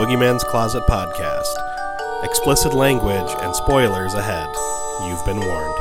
Boogeyman's Closet podcast. Explicit language and spoilers ahead. You've been warned.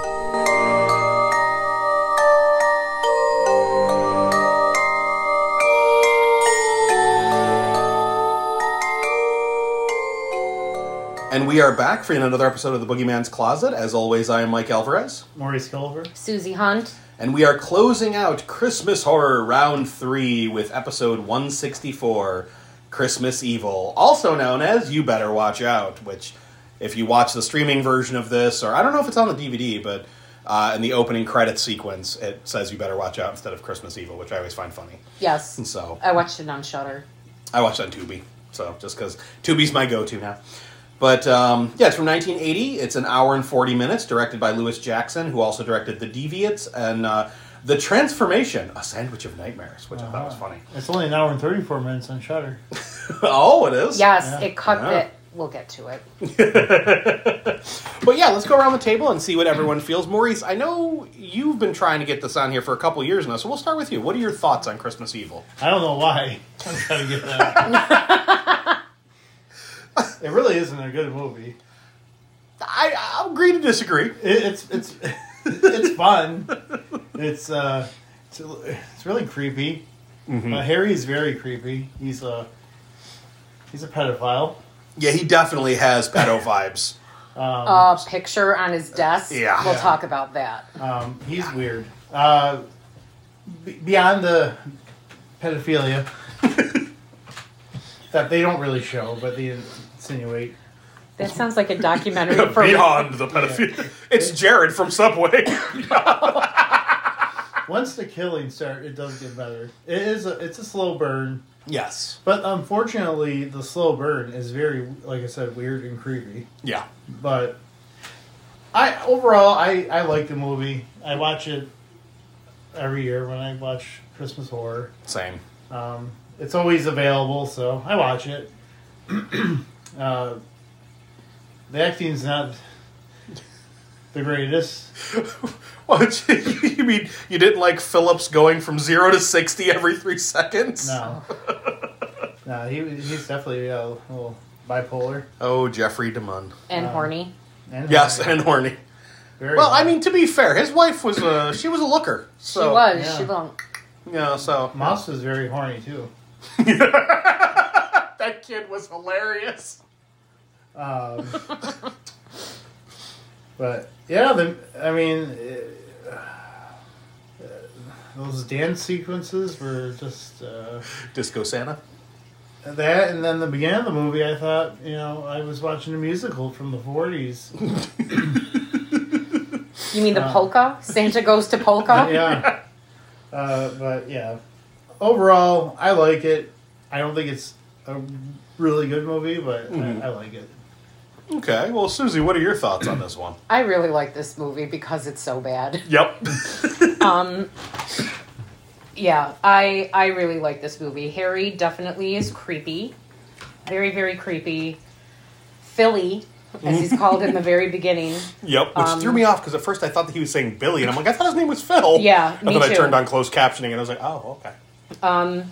And we are back for another episode of the Boogeyman's Closet. As always, I am Mike Alvarez. Maurice Culver. Susie Hunt. And we are closing out Christmas Horror Round 3 with episode 164 Christmas Evil, also known as You Better Watch Out, which, if you watch the streaming version of this, or I don't know if it's on the DVD, but uh, in the opening credit sequence, it says You Better Watch Out instead of Christmas Evil, which I always find funny. Yes. And so I watched it on Shudder. I watched it on Tubi, so just because Tubi's my go-to now. But um, yeah, it's from 1980. It's an hour and 40 minutes, directed by Lewis Jackson, who also directed The Deviants and uh, The Transformation, A Sandwich of Nightmares, which I thought was uh-huh. funny. It's only an hour and 34 minutes on Shudder. oh, it is. Yes, Yeah. it cut Yeah. it. We'll get to it. But yeah, let's go around the table and see what everyone feels. Maurice, I know you've been trying to get this on here for a couple years now, so we'll start with you. What are your thoughts on Christmas Evil? I don't know why. I'm trying to get that. it really isn't a good movie. I, I'll agree to disagree. It, it's it's it's fun. It's uh, it's, it's really creepy. Uh, Harry's very creepy. He's a he's a pedophile. Yeah, he definitely has pedo vibes. Um, A picture on his desk. Yeah. We'll Yeah. talk about that. Um, he's weird. Uh, be- beyond the pedophilia that they don't really show, but they insinuate. That sounds like a documentary for Beyond the pedophilia. It's Jared from Subway. Once the killings start, it does get better. It is a, it's a slow burn, yes. but unfortunately, the slow burn is very, like I said, weird and creepy. Yeah. But I overall, I I like the movie. I watch it every year when I watch Christmas horror. Same. Um, it's always available, so I watch it. uh, the acting's not the greatest. What you mean? You didn't like Phillips going from zero to sixty every three seconds? No, no, he he's definitely a little bipolar Oh, Jeffrey DeMunn. and Um, horny. and Yes, and horny. very Well, I mean, to be fair, his wife was a she was a looker. So, she was. yeah. She looked. Yeah. So Moss was very horny too. that kid was hilarious. Um, but yeah, the I mean, uh, those dance sequences were just uh, Disco Santa. that, and then the beginning of the movie, I thought you know I was watching a musical from the forties. You mean the Uh, polka? Santa goes to polka? yeah, uh, but yeah, overall, I like it. I don't think it's a really good movie, but Mhm. I, I like it. Okay. Well, Susie, what are your thoughts on this one? I really like this movie because it's so bad. Yep. Um, yeah, I I really like this movie. Harry definitely is creepy, very very creepy. Philly, as he's called in the very beginning. Yep, which Um, threw me off because at first I thought that he was saying Billy, and I'm like, I thought his name was Phil. Yeah, and me then I turned on closed captioning, and I was like, oh, okay. Um,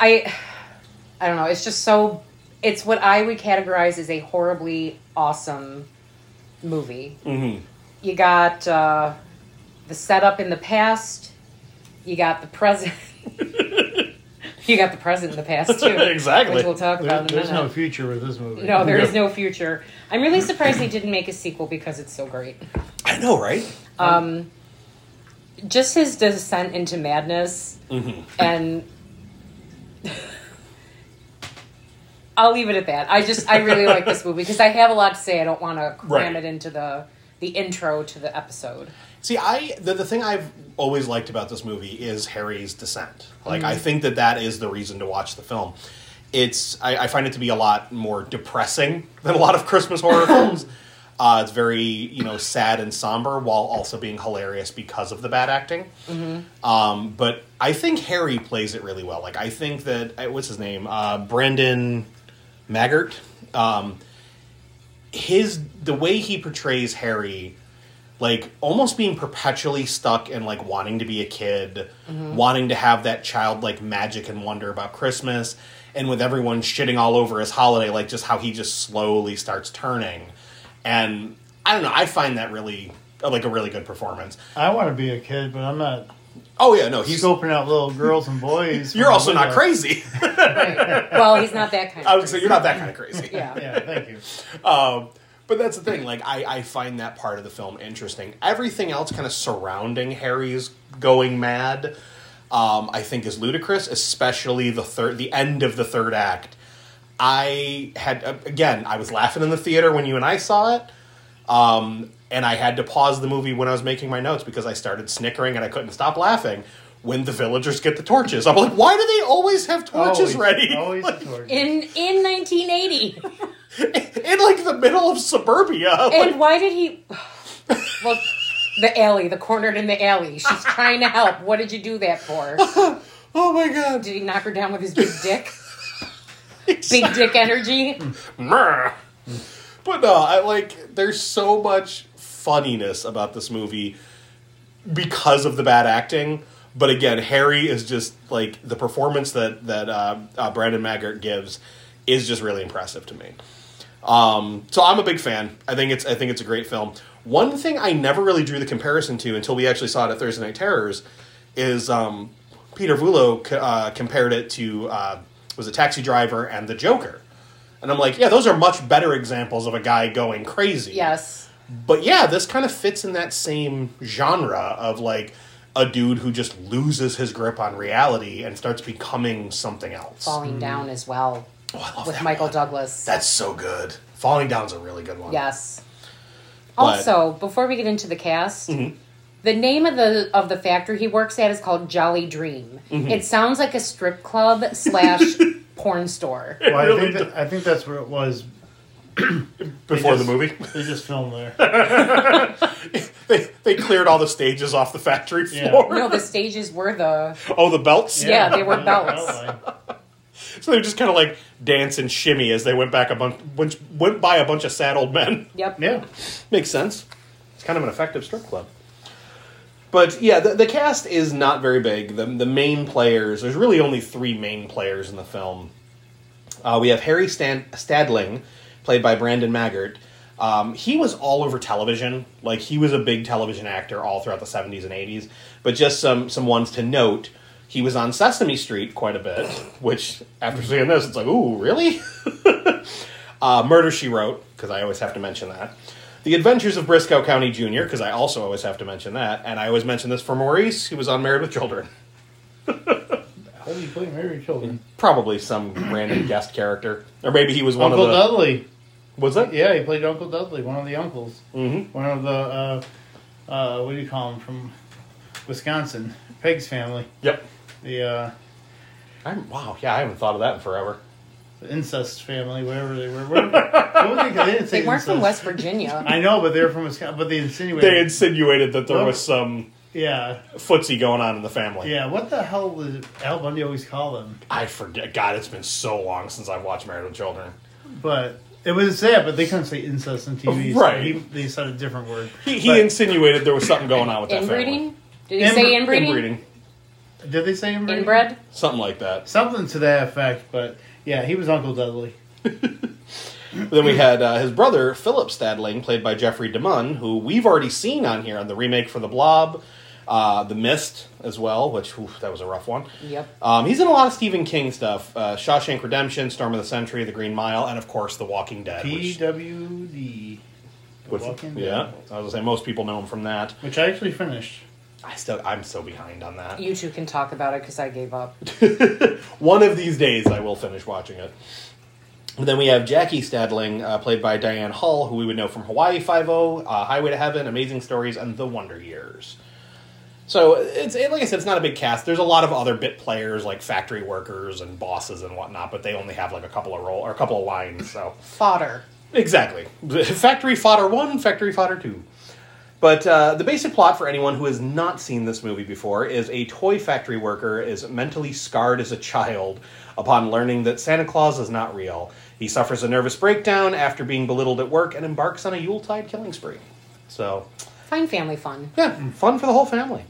I I don't know. It's just so. It's what I would categorize as a horribly awesome movie. Mm-hmm. You got uh, the setup in the past. You got the present. you got the present in the past too. Exactly. Which we'll talk There, about in a there's minute. no future with this movie. No, there is Yeah. no future. I'm really surprised they didn't make a sequel because it's so great. I know, right? Um, just his descent into madness Mm-hmm. and I'll leave it at that. I just I really like this movie because I have a lot to say. I don't want to cram Right. it into the the intro to the episode. See, I the, the thing I've always liked about this movie is Harry's descent. Like, I think that that is the reason to watch the film. It's I, I find it to be a lot more depressing than a lot of Christmas horror films. Uh, it's very you know sad and somber while also being hilarious because of the bad acting. Um, but I think Harry plays it really well. Like I think that uh, what's his name, uh, Brandon Maggart. Um, his the way he portrays Harry like almost being perpetually stuck in like wanting to be a kid, wanting to have that childlike magic and wonder about Christmas, and with everyone shitting all over his holiday, like just how he just slowly starts turning. And I don't know, I find that really like a really good performance. I want to be a kid, but I'm not Oh yeah, no, he's scoping out little girls and boys. you're also not crazy. Right. Well, he's not that kind. I of would say you're not that kind of crazy. Yeah. Yeah, thank you. Um, but that's the thing. Like, I, I find that part of the film interesting. Everything else, kind of surrounding Harry's going mad, um, I think is ludicrous. Especially the third, the end of the third act. I had uh, again. I was laughing in the theater when you and I saw it, um, and I had to pause the movie when I was making my notes because I started snickering and I couldn't stop laughing. When the villagers get the torches, I'm like, why do they always have torches Always- ready? Always Like, a torch. In in 1980, in like the middle of suburbia. Like, and why did he? Well, the alley, the cornered in the alley. She's trying to help. What did you do that for? oh my god. Did he knock her down with his big dick? Big dick energy. But no, I like there's so much funniness about this movie because of the bad acting. But again, Harry is just like the performance that that uh, uh, Brandon Maggart gives is just really impressive to me. Um, so I'm a big fan. I think it's I think it's a great film. One thing I never really drew the comparison to until we actually saw it at Thursday Night Terrors is um, Peter Vulo uh, compared it to uh, was a Taxi Driver and The Joker, and I'm like, yeah, those are much better examples of a guy going crazy. Yes. But yeah, this kind of fits in that same genre of like a dude who just loses his grip on reality and starts becoming something else. Falling down as well Oh, I love with that Michael one. Douglas. That's so good. Falling Down's a really good one. Yes. But- Also, before we get into the cast, Mhm. the name of the of the factory he works at is called Jolly Dream. Mm-hmm. It sounds like a strip club slash porn store. Well, I, really think that, I think that's where it was. Before They the movie, They just filmed there. they, they cleared all the stages off the factory Yeah. floor. No, the stages were the Oh, the belts. Yeah, they were belts. So they were just kind of like dance and shimmy as they went back a bunch, went, went by a bunch of sad old men. yep. Yeah. Makes sense. It's kind of an effective strip club. But yeah, the, the cast is not very big. The, the main players, there's really only three main players in the film. Uh, we have Harry Stan- Stadling, played by Brandon Maggart. Um, he was all over television. Like, he was a big television actor all throughout the 70s and 80s. But just some, some ones to note. He was on Sesame Street quite a bit, which, after seeing this, it's like, ooh, really? uh, Murder, She Wrote, because I always have to mention that. The Adventures of Brisco County Jr., because I also always have to mention that. And I always mention this for Maurice, who was on Married with Children. How do you play Married with Children? Probably some random guest character. Or maybe he was one Uncle of the. Dudley. Was it? Yeah, he played Uncle Dudley, one of the uncles. Mm-hmm. One of the, uh, uh, what do you call him, from Wisconsin. Peg's family. Yep. The, uh, I'm, wow, yeah, I haven't thought of that in forever. the incest family, wherever they were. What, what they, they didn't say They weren't from. West Virginia. I know, but they were from Wisconsin. But they insinuated. They insinuated that there Well- was some yeah, footsie going on in the family. yeah. What the hell did Al Bundy always call them? I forget. God, it's been so long since I've watched Married with Children. But it was that, but they couldn't say incest on TV. Right. So he, they said a different word. He, he But- insinuated there was something going on with that Inbreeding? Did he Inbr- say inbreeding? Inbreeding. Did they say inbreeding? Inbred? Something like that. Something to that effect. But yeah, he was Uncle Dudley. Then we had uh, his brother, Philip Stadling, played by Jeffrey DeMunn, who we've already seen on here on the remake for The Blob, uh, The Mist as well, which, oof, that was a rough one. Yep. Um, he's in a lot of Stephen King stuff uh, Shawshank Redemption, Storm of the Century, The Green Mile, and of course, The Walking Dead. which- PWD. The Walking yeah, Dead. I was gonna say most people know him from that. Which I actually finished. I still, I'm so behind on that. You two can talk about it because I gave up. One of these days, I will finish watching it. And then we have Jackie Stadling, uh, played by Diane Hull, who we would know from Hawaii Five O, uh, Highway to Heaven, Amazing Stories, and The Wonder Years. So it's it, like I said, it's not a big cast. There's a lot of other bit players like factory workers and bosses and whatnot, but they only have like a couple of role or a couple of lines. So Fodder. Exactly. Factory Fodder 1, Factory Fodder 2. But uh, the basic plot for anyone who has not seen this movie before is a toy factory worker is mentally scarred as a child upon learning that Santa Claus is not real. He suffers a nervous breakdown after being belittled at work and embarks on a Yuletide killing spree. So, Fine family fun. yeah, fun for the whole family.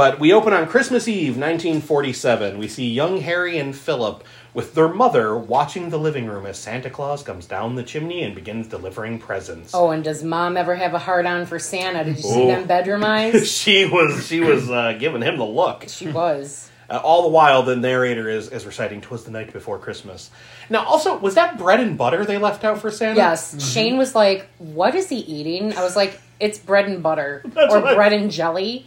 But we open on Christmas Eve, 1947. We see young Harry and Philip with their mother watching the living room as Santa Claus comes down the chimney and begins delivering presents. Oh, and does mom ever have a hard on for Santa? Did you see Oh. them bedroom eyes? she was she was uh, giving him the look. She was. Uh, all the while, the narrator is, is reciting "Twas the night before Christmas." Now, also, was that bread and butter they left out for Santa? Yes. Shane was like, What is he eating? I was like, It's bread and butter That's or bread and jelly.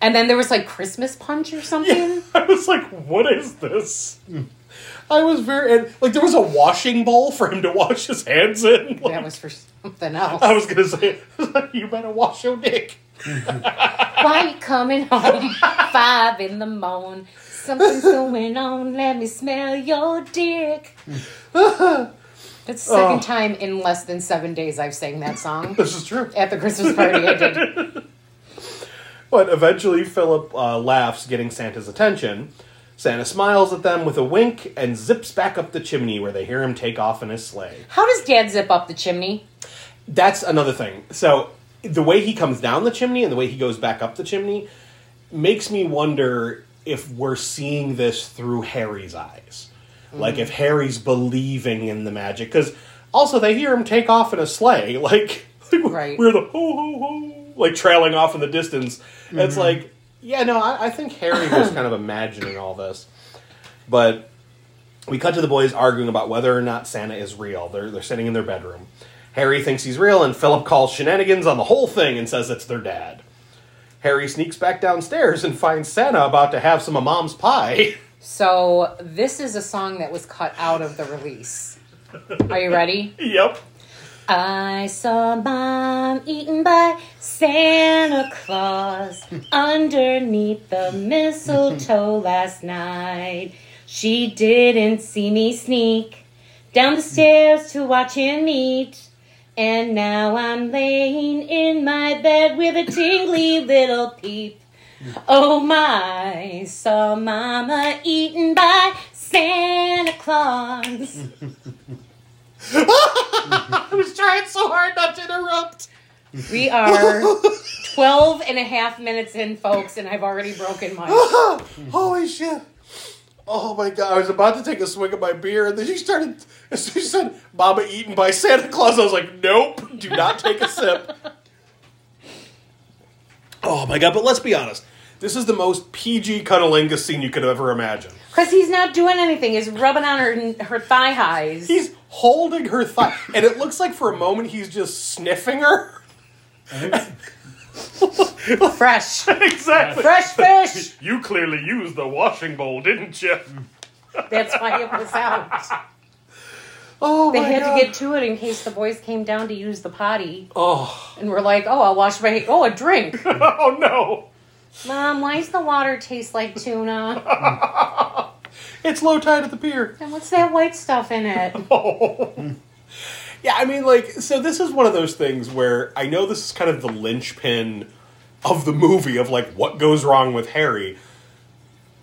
And then there was like Christmas punch or something. I was like, "What is this?" I was very and, like, there was a washing bowl for him to wash his hands in. Like, That was for something else. I was gonna say, "You better wash your dick." Why you coming home five in the morning? Something's going on. Let me smell your dick. That's the second Oh. time in less than seven days I've sang that song. This is true. At the Christmas party I did. But eventually, Philip uh, laughs, getting Santa's attention. Santa smiles at them with a wink and zips back up the chimney where they hear him take off in his sleigh. How does Dad zip up the chimney? That's another thing. So, the way he comes down the chimney and the way he goes back up the chimney makes me wonder if we're seeing this through Harry's eyes. Like, if Harry's believing in the magic. Because also, they hear him take off in a sleigh. Like, Right. we're the ho ho ho, like trailing off in the distance. It's mm-hmm. like, yeah, no, I, I think Harry was kind of imagining all this. But we cut to the boys arguing about whether or not Santa is real. They're, they're sitting in their bedroom. Harry thinks he's real, and Philip calls shenanigans on the whole thing and says it's their dad. Harry sneaks back downstairs and finds Santa about to have some of Mom's pie. So, this is a song that was cut out of the release. Are you ready? yep. I saw mom eaten by Santa Claus underneath the mistletoe last night. She didn't see me sneak down the stairs to watch him eat. And now I'm laying in my bed with a tingly little peep. Oh my, saw mama eaten by Santa Claus. I was trying so hard not to interrupt. We are 12 and a half minutes in, folks, and I've already broken my. Holy shit. Oh my god, I was about to take a swig of my beer, and then she started, as soon she said, Mama eaten by Santa Claus, I was like, nope, do not take a sip. Oh my god, but let's be honest. This is the most PG cunnilingus scene you could ever imagine. Because he's not doing anything. He's rubbing on her, her thigh highs. He's holding her thigh, and it looks like for a moment he's just sniffing her. fresh. exactly. Fresh fish! You clearly used the washing bowl, didn't you? That's why it was out. Oh They had god. to get to it in case the boys came down to use the potty. Oh, And we're like, oh, I'll wash my. Oh, a drink. oh no. Mom, why does the water taste like tuna? It's low tide at the pier. And what's that white stuff in it? Oh. Yeah, I mean, like, so this is one of those things where I know this is kind of the linchpin of the movie of like what goes wrong with Harry.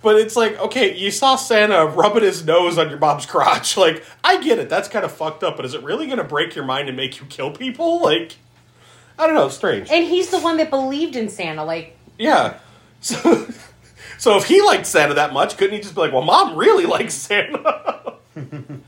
But it's like, okay, you saw Santa rubbing his nose on your mom's crotch. Like, I get it, that's kind of fucked up, but is it really going to break your mind and make you kill people? Like, I don't know, it's strange. And he's the one that believed in Santa. Like, Yeah. So, so if he liked Santa that much, couldn't he just be like, well, mom really likes Santa? he has,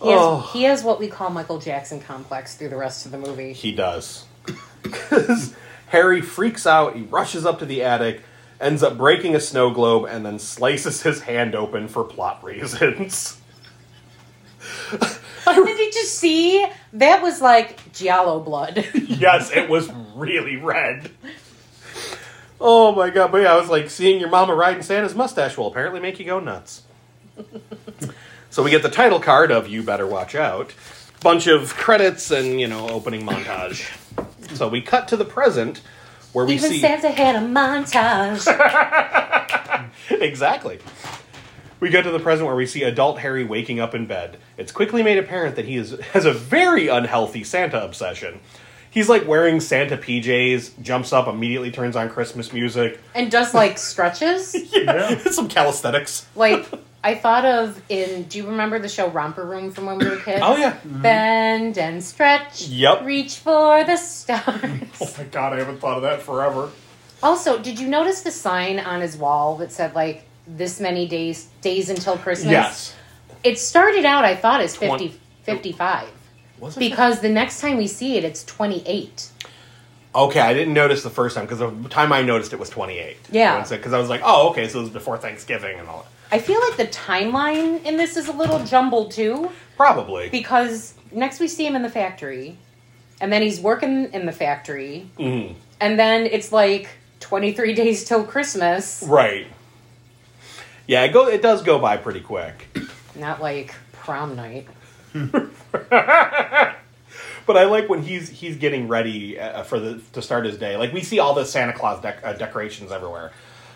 Oh. he has what we call Michael Jackson complex through the rest of the movie. He does. Because Harry freaks out, he rushes up to the attic, ends up breaking a snow globe, and then slices his hand open for plot reasons. Did you just see? That was like Giallo blood. yes, it was really red. Oh my god, but yeah, I was like, seeing your mama riding Santa's mustache will apparently make you go nuts. so we get the title card of You Better Watch Out, bunch of credits and, you know, opening montage. So we cut to the present where we Even see. Santa had a montage. exactly. We get to the present where we see adult Harry waking up in bed. It's quickly made apparent that he is, has a very unhealthy Santa obsession. He's like wearing Santa PJs, jumps up, immediately turns on Christmas music. and does like stretches. Yeah, some calisthenics. Like I thought of in. Do you remember the show Romper Room from when we were kids? Oh yeah. Mm-hmm. Bend and stretch. Yep. Reach for the stars. Oh my god, I haven't thought of that forever. also, did you notice the sign on his wall that said like this many days days until Christmas. Yes. It started out, I thought, as 50, Twen- 55. Was it? Because the next time we see it, it's 28. Okay, I didn't notice the first time because the time I noticed it was 28. Yeah. Because I was like, oh, okay, so it was before Thanksgiving and all that. I feel like the timeline in this is a little jumbled too, Probably. because next we see him in the factory, and then he's working in the factory, Mhm. and then it's like 23 days till Christmas. Right. Yeah, it go. It does go by pretty quick. Not like prom night. But I like when he's he's getting ready uh, for the to start his day. Like we see all the Santa Claus dec- uh, decorations everywhere.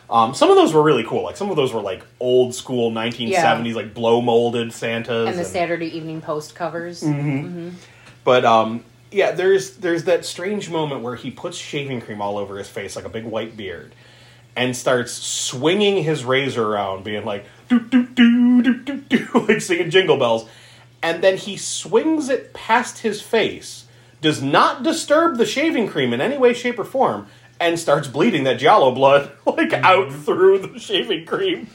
Um, some of those were really cool. Like some of those were like old school 1970s, like blow molded Santas. And the Saturday Evening Post covers. But um, yeah, there's there's that strange moment where he puts shaving cream all over his face like a big white beard, and starts swinging his razor around, being like do do do do do do, like singing jingle bells, and then he swings it past his face, does not disturb the shaving cream in any way, shape, or form, and starts bleeding that Giallo blood like out through the shaving cream.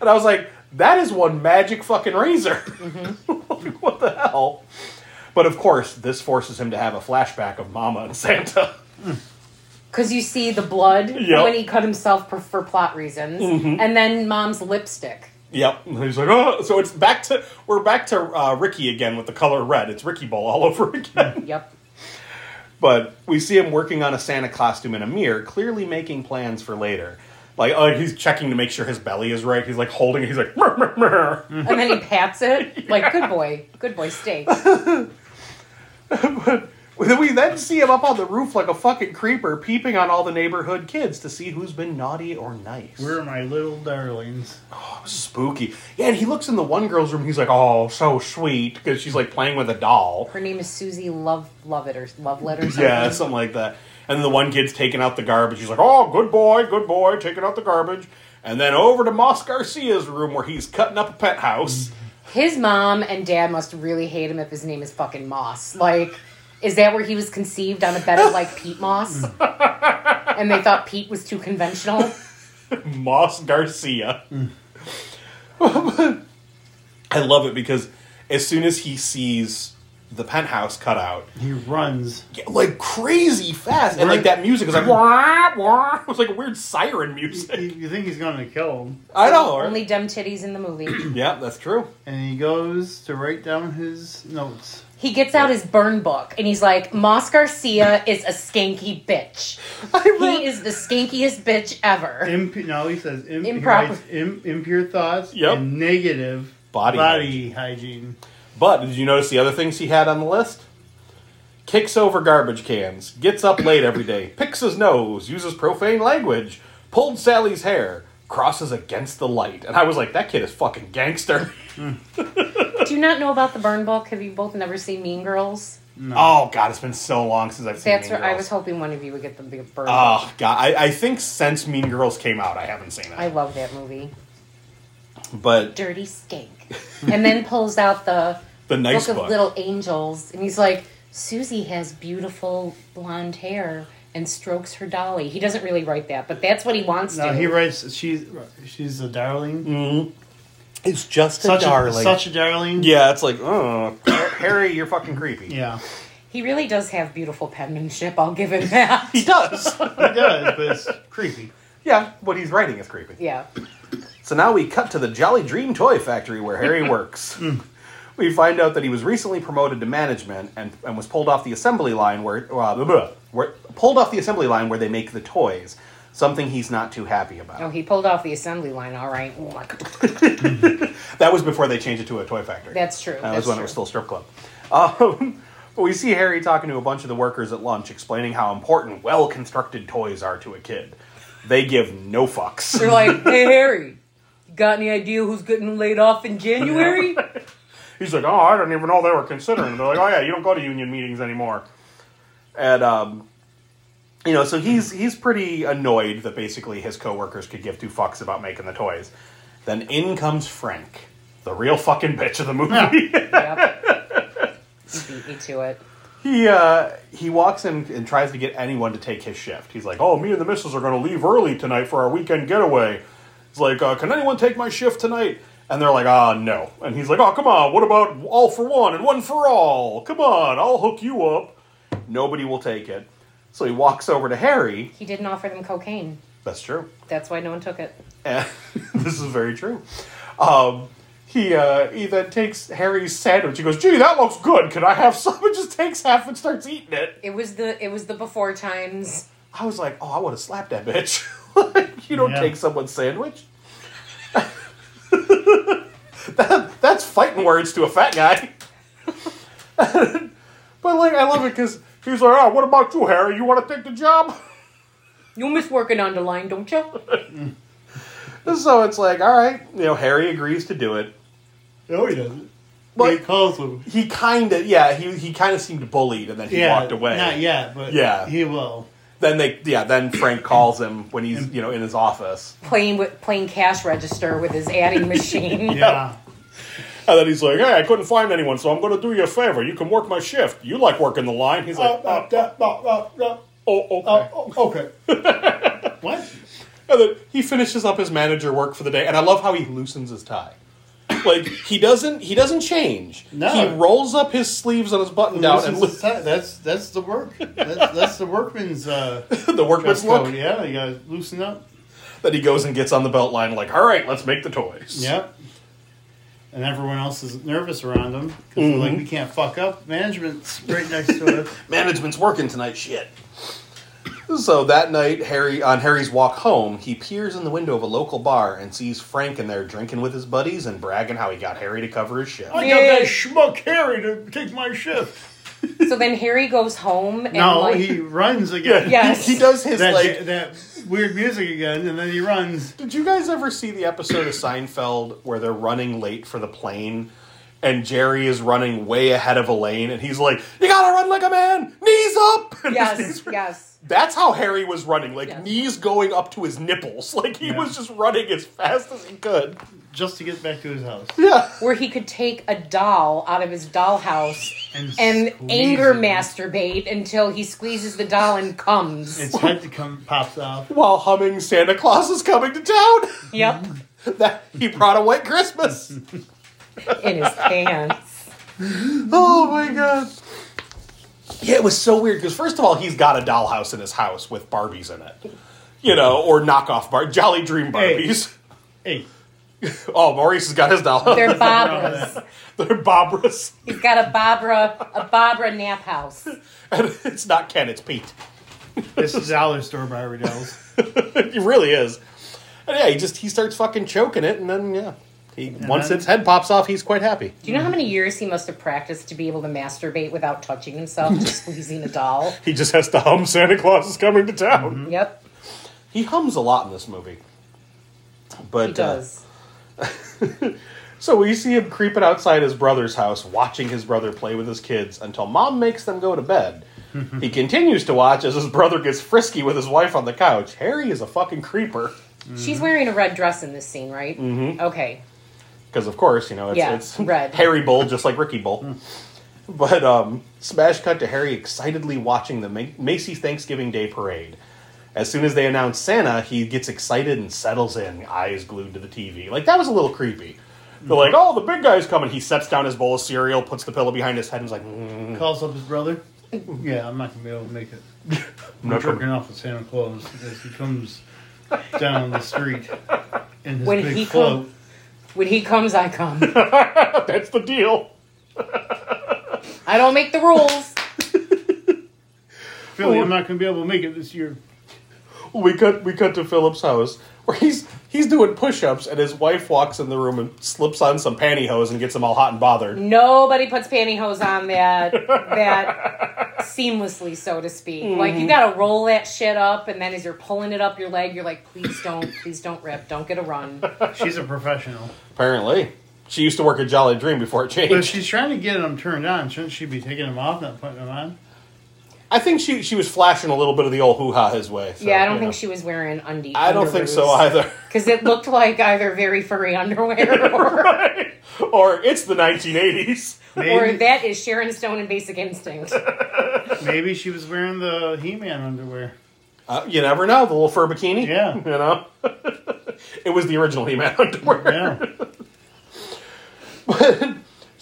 And I was like, that is one magic fucking razor. Like, what the hell? But of course, this forces him to have a flashback of Mama and Santa. Because you see the blood Yep. Mm-hmm. when he cut himself for, for plot reasons, and then mom's lipstick. Yep. And he's like, oh, so it's back to we're back to uh, Ricky again with the color red. It's Ricky Ball all over again. Yep. but we see him working on a Santa costume in a mirror, clearly making plans for later. Like, oh, he's checking to make sure his belly is right. He's like holding it. He's like, "Mer, mer, mer." And then he pats it like, "Good boy, good boy, steak." we then see him up on the roof like a fucking creeper, peeping on all the neighborhood kids to see who's been naughty or nice. Where are my little darlings? Oh, spooky. Yeah, and he looks in the one girl's room. He's like, "Oh, so sweet," because she's like playing with a doll. Her name is Susie Love Lovett or Lovelet or something. Yeah, something like that. And then the one kid's taking out the garbage. He's like, "Oh, good boy, good boy, taking out the garbage." And then over to Moss Garcia's room where he's cutting up a pet house. His mom and dad must really hate him if his name is fucking Moss. Like, is that where he was conceived on a bed of like peat Moss? and they thought Pete was too conventional. Moss Garcia. I love it because as soon as he sees the penthouse cut out, He runs. yeah, like crazy fast, and like that music is like wah, wah. It was like a weird siren You, music. you think he's going to kill him, I know. right? Only dumb titties in the movie. Yeah, that's true. and he goes to write down his notes. He gets out his burn book and he's like, Moss Garcia is a skanky bitch. He is the skankiest bitch ever. Imp- no, he says imp- he Improper. writes im- impure thoughts Yep. and negative Body body hygiene. But did you notice the other things he had on the list? Kicks over garbage cans, gets up late every day, picks his nose, uses profane language, pulled Sally's hair, crosses against the light. And I was like, that kid is fucking gangster. Hmm. Do you not know about the burn book? Have you both never seen Mean Girls? Oh god, it's been so long since I've seen That's Mean where I was hoping one of you would get the big burn oh, book. Oh god, I, I think since Mean Girls came out, I haven't seen it. I love that movie. but Dirty skank. and then pulls out the the nice book book. of little angels and he's like, Susie has beautiful blonde hair and strokes her dolly. He doesn't really write that, but that's what he wants No, to. he writes she's she's a darling. Mm-hmm. It's just Such a such a darling. yeah, it's like, oh, Harry, you're fucking creepy. Yeah, he really does have beautiful penmanship. I'll give him that. He does. he does, but it's creepy. yeah, what he's writing is creepy. yeah. So now we cut to the Jolly Dream Toy Factory where Harry works. we find out that he was recently promoted to management and, and was pulled off the assembly line where, uh, blah, blah, where pulled off the assembly line where they make the toys. Something he's not too happy about. Oh, he pulled off the assembly line. All right, That was before they changed it to a toy factory. that's true. That that's was when true. it was still strip club. Um, but we see Harry talking to a bunch of the workers at lunch, explaining how important well constructed toys are to a kid. They give no fucks. They're like, "Hey Harry, you got any idea who's getting laid off in January?" He's like, oh, I didn't even know they were considering. They're like, oh yeah, you don't go to union meetings anymore. And um, you know, so he's he's pretty annoyed that basically his coworkers could give two fucks about making the toys. Then in comes Frank, the real fucking bitch of the movie. yep. He beat me to it. he uh, he walks in and tries to get anyone to take his shift. He's like, oh, me and the missus are going to leave early tonight for our weekend getaway. He's like, uh, "Can anyone take my shift tonight?" And they're like, "Ah, no." And he's like, "Oh, come on. What about all for one and one for all? Come on, I'll hook you up." Nobody will take it. So he walks over to Harry. He didn't offer them cocaine. That's true. That's why no one took it. And this is very true. Um, he uh, he then takes Harry's sandwich. He goes, "Gee, that looks good. Can I have some?" And just takes half and starts eating it. It was the it was the before times. I was like, "Oh, I would have slapped that bitch." like, you don't Yeah. take someone's sandwich. that, that's fighting words to a fat guy. but like, I love it because he's like, "Oh, what about you, Harry? You want to take the job?" You miss working on the line, don't you? So it's like, all right, you know, Harry agrees to do it. No, he doesn't. Well, he calls him. he kind of yeah he he kind of seemed bullied and then he Yeah, walked away Not yet, but Yeah. he will. then they yeah then frank calls him when he's you know in his office Playing with playing cash register with his adding machine. Yeah. And then he's like hey i couldn't find anyone so i'm going to do you a favor you can work my shift you like working the line he's like Uh, uh, uh, uh, uh, uh, oh okay uh, oh, okay. what? and then he finishes up his manager work for the day and i love how he loosens his tie like he doesn't he doesn't change No. he rolls up his sleeves on his button down and tie. That's that's the work. That's, that's the workman's uh, the workman's code. look Yeah, you gotta loosen up. that he goes and gets on the belt line like all right let's make the toys Yep. And everyone else is nervous around him because they're like, mm-hmm. we can't fuck up. Management's right next to us. management's working tonight. Shit. So that night, Harry on Harry's walk home, he peers in the window of a local bar and sees Frank in there drinking with his buddies and bragging how he got Harry to cover his shift. I got that schmuck Harry to take my shift. So then Harry goes home and No, like he runs again. Yes. he, he does his That, like. that weird music again, and then he runs. Did you guys ever see the episode of Seinfeld where they're running late for the plane? And Jerry is running way ahead of Elaine, and he's like, "You gotta run like a man, knees up." And Yes, he's- yes. That's how Harry was running, like Yes. knees going up to his nipples, like he Yeah. was just running as fast as he could. just to get back to his house. Yeah. Where he could take a doll out of his dollhouse And, and anger it. masturbate until he squeezes the doll and comes. Its head to come pops off. while humming Santa Claus is coming to town. Yep. that he brought a white Christmas. In his pants. oh my god. Yeah, it was so weird because first of all, he's got a dollhouse in his house with Barbies in it. You know, or knockoff Bar Jolly Dream Hey. Barbies. Hey, Oh, Maurice has got his dollhouse. They're Barbara's. They're Barbara's. He's got a Barbara a Barbara nap house. And it's not Ken, it's Pete. this is dollar store Barbie dolls. He really is. And yeah, he just he starts fucking choking it and then yeah. He once then- its head pops off, he's quite happy. Do you know how many years he must have practiced to be able to masturbate without touching himself, just squeezing a doll? He just has to hum Santa Claus is coming to town. Yep, He hums a lot in this movie. But he does. Uh, so we see him creeping outside his brother's house, watching his brother play with his kids until mom makes them go to bed. he continues to watch as his brother gets frisky with his wife on the couch. Harry is a fucking creeper. She's wearing a red dress in this scene, right? Mm-hmm. Okay. Because of course, you know, it's, Yeah, it's red. Harry Bull, just like Ricky Bull. But um, smash cut to Harry excitedly watching the Ma- Macy's Thanksgiving Day parade. As soon as they announce Santa, he gets excited and settles in, eyes glued to the TV. Like that was a little creepy. They're like, "Oh, the big guy's coming." He sets down his bowl of cereal, puts the pillow behind his head, and is like, mm, Calls up his brother. Yeah, I'm not gonna be able to make it. I'm not jerking gonna- off with Santa Claus as he comes down the street in his When big he float. come- When he comes, I come. "That's the deal." I don't make the rules. Philly, I'm not gonna be able to make it this year. We cut we cut to Philip's house where he's he's doing push-ups, and his wife walks in the room and slips on some pantyhose and gets him all hot and bothered. Nobody puts pantyhose on that that seamlessly, so to speak. Hmm. Like you gotta roll that shit up, and then as you're pulling it up your leg, you're like, please don't, please don't rip, don't get a run. She's a professional. Apparently, she used to work at Jolly Dream before it But changed. if she's trying to get them turned on, shouldn't she be taking them off, not putting them on? I think she she was flashing a little bit of the old hoo ha his way. so, yeah, I don't think know. she was wearing undies. I don't think so either. Because it looked like either very furry underwear or, or it's the 1980s. or that is Sharon Stone in Basic Instinct. maybe she was wearing the He-Man underwear. Uh, you never know. The little fur bikini. Yeah. You know. It was the original He-Man underwear. Yeah.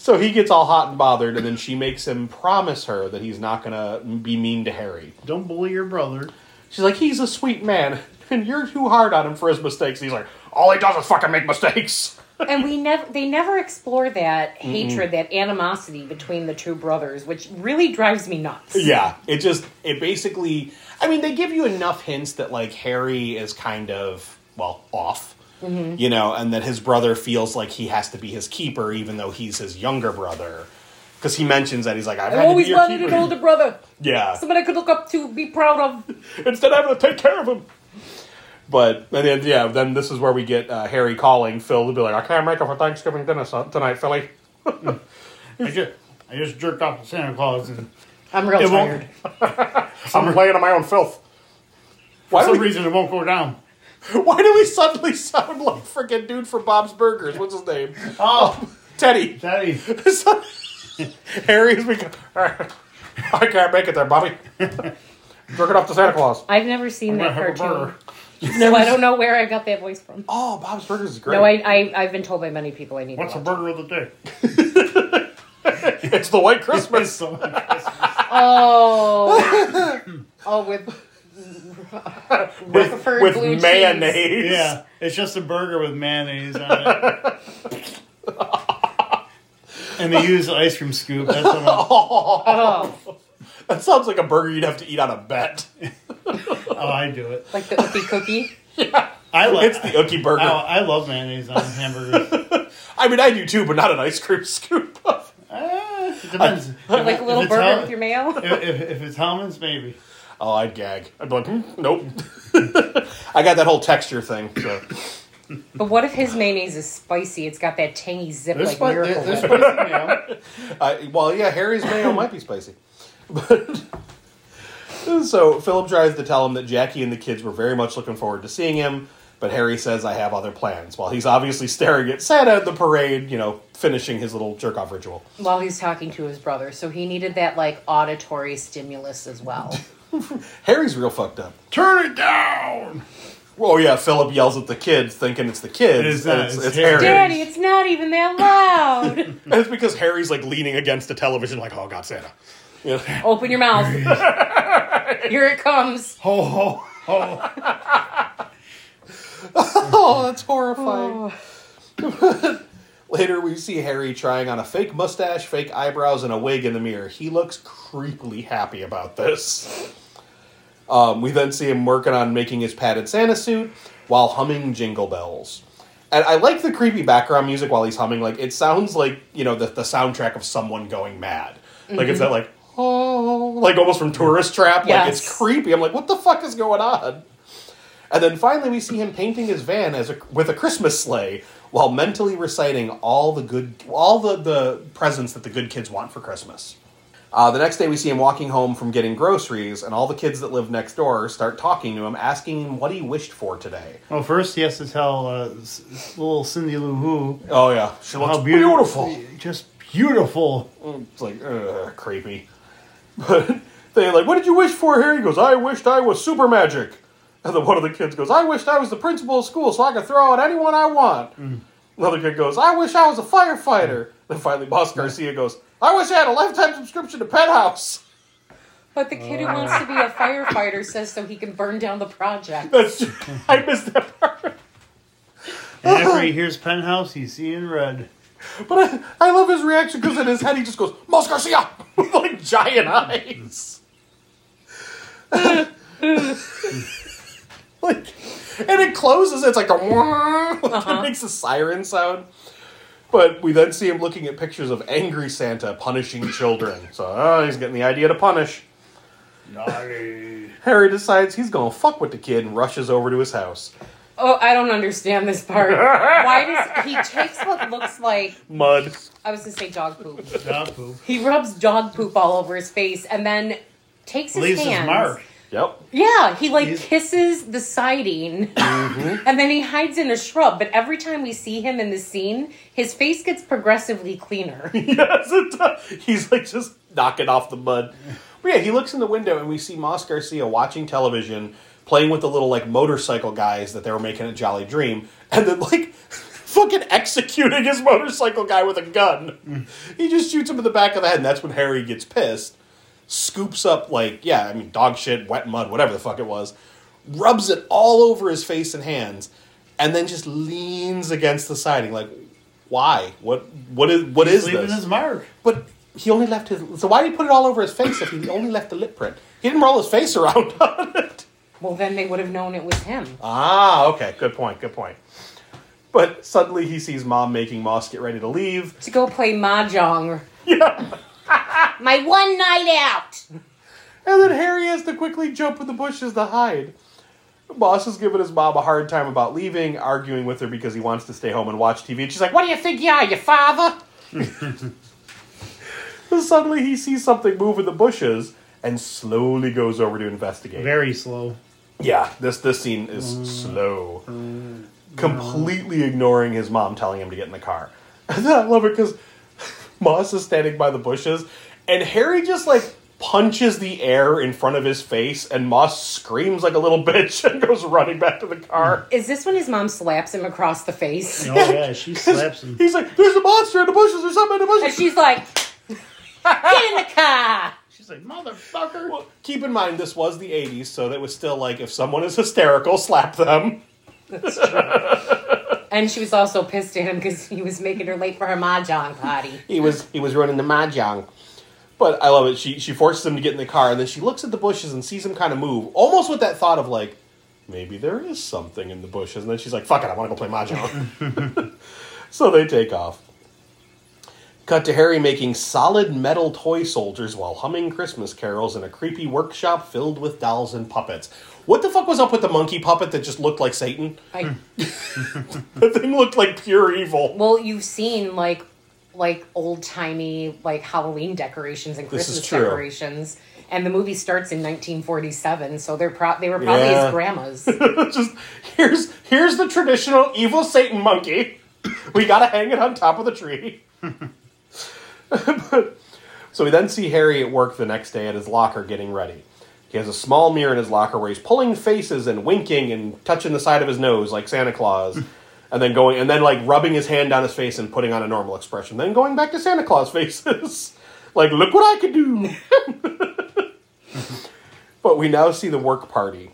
So he gets all hot and bothered, and then she makes him promise her that he's not gonna be mean to Harry. Don't bully your brother. She's like, he's a sweet man, and you're too hard on him for his mistakes. He's like, all he does is fucking make mistakes. and we never they never explore that hatred, that animosity between the two brothers, which really drives me nuts. Yeah, it just it basically. I mean, they give you enough hints that like Harry is kind of well off, you know, and that his brother feels like he has to be his keeper, even though he's his younger brother. Because he mentions that he's like, I've I had to always be wanted keeper. an older brother, yeah, somebody I could look up to, be proud of. instead I have to take care of him. But and then yeah, then this is where we get uh, Harry calling Phil to be like, I can't make it for Thanksgiving dinner son- tonight, Philly. I just, I just jerked off to Santa Claus, and I'm real tired. I'm playing on my own filth. for Why some we, reason it won't go down. why do we suddenly sound like freaking dude from Bob's Burgers? What's his name? Oh, Teddy. Daddy. Harry's become. I can't make it there, Bobby. Jerking off to Santa Claus. I've never seen I'm that gonna have a cartoon. burger. No, I don't know where I got that voice from. Oh, Bob's Burgers is great. No, I, I I've been told by many people I need What's to a watch. burger of the day? it's the White Christmas. So- Oh, oh, with with with blue cheese. mayonnaise. yeah, it's just a burger with mayonnaise on it. and they use an ice cream scoop. That's what Oh, That sounds like a burger you'd have to eat on a bet. oh, I do it. like the Ookie Cookie. I love. It's the Ookie burger. Oh, I love mayonnaise on hamburgers. I mean, I do too, but not an ice cream scoop. Ah, it depends. Like a little burger Hel- with your mayo. If, if, if it's Hellmann's, maybe. Oh, I'd gag. I'd be like, hmm, nope. I got that whole texture thing. So. But what if his mayonnaise is spicy? It's got that tangy zip There's like spi- miracle. there's Whip. spicy mayo. Uh, well, yeah, Harry's mayo might be spicy. But so Philip tries to tell him that Jackie and the kids were very much looking forward to seeing him, but Harry says, "I have other plans." While he's obviously staring at Santa at the parade, you know, finishing his little jerk off ritual. While he's talking to his brother, so he needed that like auditory stimulus as well. Harry's real fucked up. Turn it down. Oh yeah, Philip yells at the kids, thinking it's the kids. It is and it's, it's it's Harry. Harry. Daddy, it's not even that loud. And it's because Harry's like leaning against the television, like, "Oh God, Santa." You know? Open your mouth. Here it comes. Ho ho ho. Oh, that's horrifying. Oh. Later, we see Harry trying on a fake mustache, fake eyebrows, and a wig in the mirror. He looks creepily happy about this. Um, we then see him working on making his padded Santa suit while humming jingle bells. And I like the creepy background music while he's humming. Like, it sounds like, you know, the, the soundtrack of someone going mad. Like, it's that, like, oh, like almost from Tourist Trap. Like, Yes. it's creepy. I'm like, what the fuck is going on? And then finally, we see him painting his van as a, with a Christmas sleigh while mentally reciting all the good, all the, the presents that the good kids want for Christmas. Uh, the next day, we see him walking home from getting groceries, and all the kids that live next door start talking to him, asking him what he wished for today. Well, first he has to tell uh, s- s- little Cindy Lou Who Oh yeah, she looks how beautiful, just beautiful. It's like ugh, creepy. But they like, what did you wish for, Here He goes, I wished I was super magic. And then one of the kids goes, I wished I was the principal of school so I could throw out anyone I want. Another kid goes, I wish I was a firefighter. Then finally, Moss Garcia goes, I wish I had a lifetime subscription to Penthouse. But the kid who wants to be a firefighter says so he can burn down the project. That's I missed that part. And after he hears Penthouse, he's seeing red. But I, I love his reaction because in his head he just goes, Moss Garcia! With like giant eyes. like, and it closes. It's like a like Uh-huh. it makes a siren sound. But we then see him looking at pictures of angry Santa punishing children. So oh, he's getting the idea to punish. Naughty. Harry decides he's gonna fuck with the kid and rushes over to his house. Oh, I don't understand this part. Why does he takes what looks like Mud. I was gonna say dog poop. Dog poop. He rubs dog poop all over his face and then takes his Leaves his hands. mark. Yep. Yeah, he like He's- kisses the siding Mm-hmm. and then he hides in a shrub. But every time we see him in the scene, his face gets progressively cleaner. yes, it does. He's like just knocking off the mud. But yeah, he looks in the window and we see Moss Garcia watching television, playing with the little like motorcycle guys that they were making at Jolly Dream, and then like fucking executing his motorcycle guy with a gun. He just shoots him in the back of the head, and that's when Harry gets pissed, scoops up like yeah, I mean dog shit, wet mud, whatever the fuck it was, rubs it all over his face and hands, and then just leans against the siding like. Why? What? What is? What He's is leaving this? his mark. But he only left his. So why did he put it all over his face if he only left the lip print? He didn't roll his face around on it. Well, then they would have known it was him. Ah, okay. Good point. Good point. But suddenly he sees mom making Moss get ready to leave. To go play mahjong. Yeah. My one night out. And then Harry has to quickly jump in the bushes to hide. Moss is giving his mom a hard time about leaving, arguing with her because he wants to stay home and watch TV. And she's like, What do you think you are, your father? And suddenly he sees something move in the bushes and slowly goes over to investigate. Very slow. Yeah, this this scene is mm. slow. Mm. Completely ignoring his mom telling him to get in the car. I love it because Moss is standing by the bushes and Harry just like punches the air in front of his face and Moss screams like a little bitch and goes running back to the car. Is this when his mom slaps him across the face? Oh yeah, she slaps him. He's like, There's a monster in the bushes, there's something in the bushes!" And she's like, get in the car. She's like, motherfucker. Well, keep in mind this was the 80s, so that was still like if someone is hysterical, slap them. And she was also pissed at him because he was making her late for her mahjong party. he was he was running the mahjong. But I love it. She she forces him to get in the car, and then she looks at the bushes and sees him kind of move, almost with that thought of like, maybe there is something in the bushes. And then she's like, "Fuck it, I want to go play mahjong." so they take off. Cut to Harry making solid metal toy soldiers while humming Christmas carols in a creepy workshop filled with dolls and puppets. What the fuck was up with the monkey puppet that just looked like Satan? I, hmm. The thing looked like pure evil. well, you've seen like like old timey like Halloween decorations and This is Christmas true. decorations. And the movie starts in 1947, so they're pro- they were probably Yeah. his grandmas. just here's here's the traditional evil Satan monkey. We gotta hang it on top of the tree. so we then see Harry at work the next day at his locker getting ready. He has a small mirror in his locker where he's pulling faces and winking and touching the side of his nose like Santa Claus. And then going and then like rubbing his hand down his face and putting on a normal expression. Then going back to Santa Claus faces. like, look what I could do. but we now see the work party.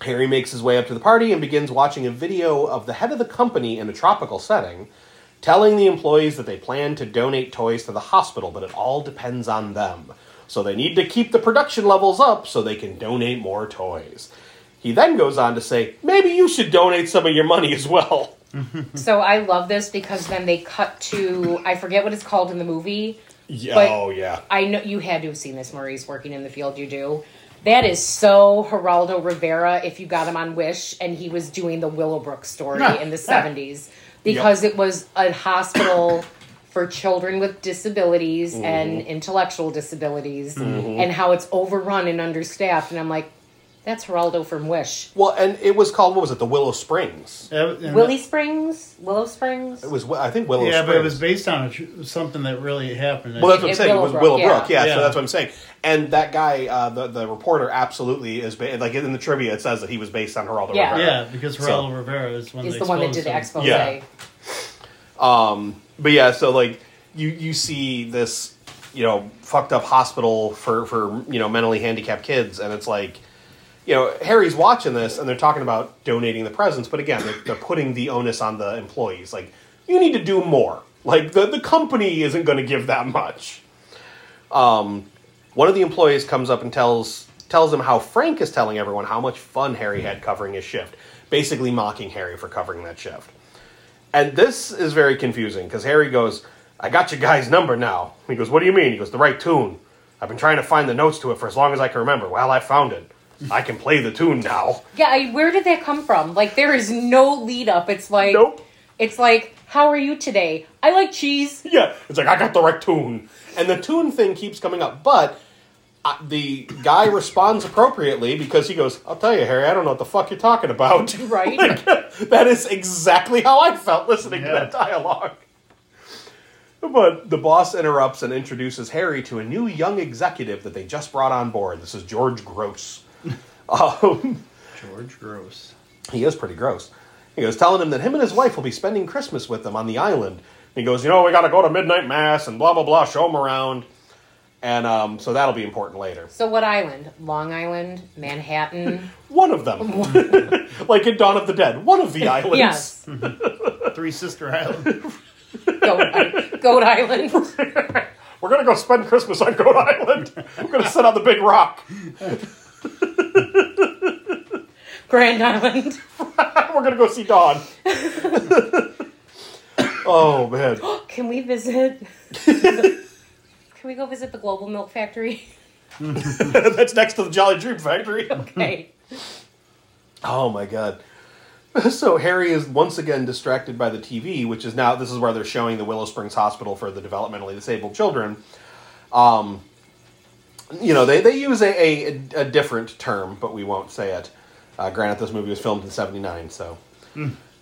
Harry makes his way up to the party and begins watching a video of the head of the company in a tropical setting, telling the employees that they plan to donate toys to the hospital, but it all depends on them. So they need to keep the production levels up so they can donate more toys. He then goes on to say, maybe you should donate some of your money as well. so I love this because then they cut to I forget what it's called in the movie. Yeah, But- oh, yeah. I know you had to have seen this, Maurice, working in the field. You do. That is so Geraldo Rivera if you got him on Wish and he was doing the Willowbrook story in the 70s because it was a hospital for children with disabilities and intellectual disabilities and how it's overrun and understaffed. And I'm like, that's Geraldo from Wish. Well, and it was called, what was it, the Willow Springs? Uh, and- Willie Springs? Willow Springs? It was, I think, Willow Springs. yeah, Springs. but it was based on a tr- something that really happened. Well, that's what I'm It- saying. It was Willowbrook, Willowbrook. Yeah. yeah. so that's what I'm saying. And that guy, uh, the the reporter, absolutely is ba- like in the trivia. It says that he was based on Geraldo Yeah. Rivera. yeah, because So- Rivera is one Is the one that did the exposed expose. him. Yeah. But yeah, so like you you see this, you know, fucked up hospital for for you know mentally handicapped kids, and it's like. You know, Harry's watching this, and they're talking about donating the presents, but again, they're, they're putting the onus on the employees. Like, you need to do more. Like, the, the company isn't going to give that much. Um, one of the employees comes up and tells tells him how Frank is telling everyone how much fun Harry had covering his shift, basically mocking Harry for covering that shift. And this is very confusing because Harry goes, "I got your guy's number now." He goes, "What do you mean?" He goes, "The right tune. I've been trying to find the notes to it for as long as I can remember. Well, I found it. I can play the tune now." Yeah, I, where did that come from? Like, there is no lead up. It's like, Nope. it's like, how are you today? I like cheese. Yeah, it's like I got the right tune, and the tune thing keeps coming up, but. Uh, the guy responds appropriately because he goes, I'll tell you, Harry, I don't know what the fuck you're talking about. Right? that is exactly how I felt listening to that dialogue. But the boss interrupts and introduces Harry to a new young executive that they just brought on board. This is George Gross. um, George Gross. He is pretty gross. He goes telling him that him and his wife will be spending Christmas with them on the island. He goes, you know, we got to go to midnight mass and blah blah blah, show him around, and um, so that'll be important later. So what island? Long Island, Manhattan. One of them, like in Dawn of the Dead, one of the islands. yes, Three Sister Island. Goat, Goat Island. We're gonna go spend Christmas on Goat Island. We're gonna sit on the big rock. Grand Island. We're gonna go see Dawn. oh man. Can we visit? Can we go visit the Global Milk Factory? That's next to the Jolly Dream Factory. Okay. Oh my god. So Harry is once again distracted by the TV, which is now this is where they're showing the Willow Springs Hospital for the developmentally disabled children. Um, you know, they, they use a, a, a different term, but we won't say it. Uh, granted, this movie was filmed in '79, so.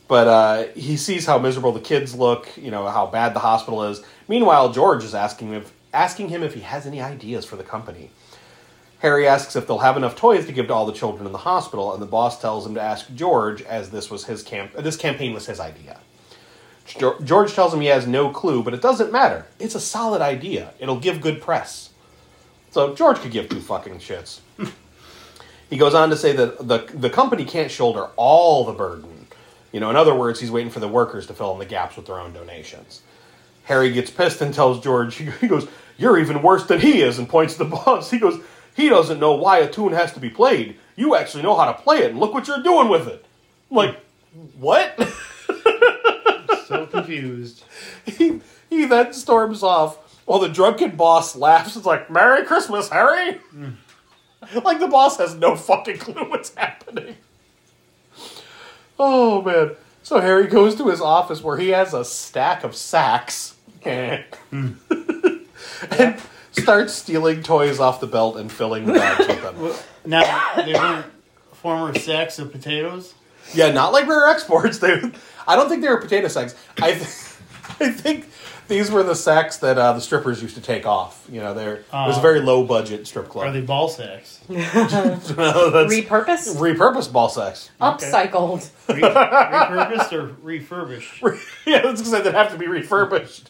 But uh, he sees how miserable the kids look, you know, how bad the hospital is. Meanwhile, George is asking him if, asking him if he has any ideas for the company. Harry asks if they'll have enough toys to give to all the children in the hospital, and the boss tells him to ask George, as this was his camp. This campaign was his idea. George tells him he has no clue, but it doesn't matter. It's a solid idea. It'll give good press. So George could give two fucking shits. he goes on to say that the the company can't shoulder all the burden. You know, in other words, he's waiting for the workers to fill in the gaps with their own donations. Harry gets pissed and tells George, he goes, You're even worse than he is, and points to the boss. He goes, He doesn't know why a tune has to be played. You actually know how to play it, and look what you're doing with it. I'm like, what? So confused. he, he then storms off while the drunken boss laughs. It's like, Merry Christmas, Harry! Hmm. like the boss has no fucking clue what's happening. Oh, man. So Harry goes to his office where he has a stack of sacks. and starts stealing toys off the belt and filling the bags with them. Now, they weren't former sacks of potatoes? Yeah, not like rare exports. They, I don't think they were potato sacks. I, th- I think these were the sacks that uh, the strippers used to take off. You know, they're, it was a Oh. very low budget strip club. Are they ball sacks? No, that's Repurposed? repurposed ball sacks. Upcycled. Re- repurposed or refurbished? yeah, that's because they'd have to be refurbished.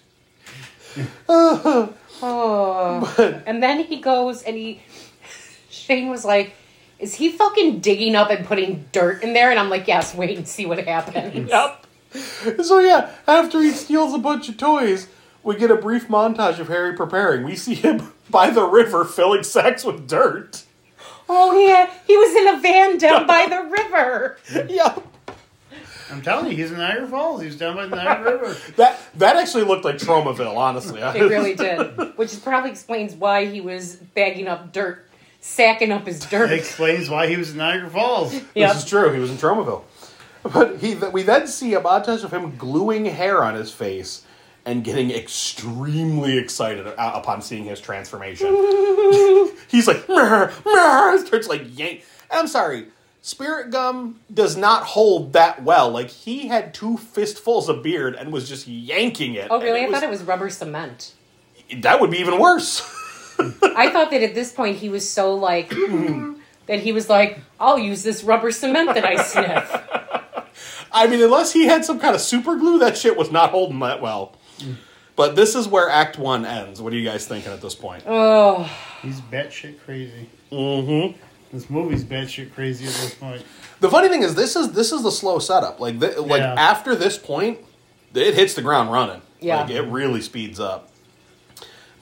Oh. and then he goes and he. Shane was like, Is he fucking digging up and putting dirt in there? And I'm like, Yes, wait and see what happens. Yep. So yeah, after he steals a bunch of toys, we get a brief montage of Harry preparing. We see him by the river filling sacks with dirt. Oh, yeah. He was in a van down by the river. Yep. I'm telling you, he's in Niagara Falls. He's down by the Niagara River. That that actually looked like Tromaville, honestly. It really did. Which probably explains why he was bagging up dirt, sacking up his It dirt. explains why he was in Niagara Falls. Yep. This is true. He was in Tromaville. But he, we then see a montage of him gluing hair on his face and getting extremely excited uh, upon seeing his transformation. He's like, "Meh, meh," starts like yank. I'm sorry, Spirit Gum does not hold that well. Like he had two fistfuls of beard and was just yanking it. Oh, and really? I thought it was rubber cement. that would be even worse. I thought that at this point he was so like that he was like, I'll use this rubber cement that I sniff. I mean, unless he had some kind of super glue, that shit was not holding that well. But this is where Act One ends. What are you guys thinking at this point? Oh, He's batshit crazy. Mm-hmm. This movie's batshit crazy at this point. The funny thing is, this is this is the slow setup. Like, th- like Yeah. after this point, it hits the ground running. Yeah. like, it really speeds up.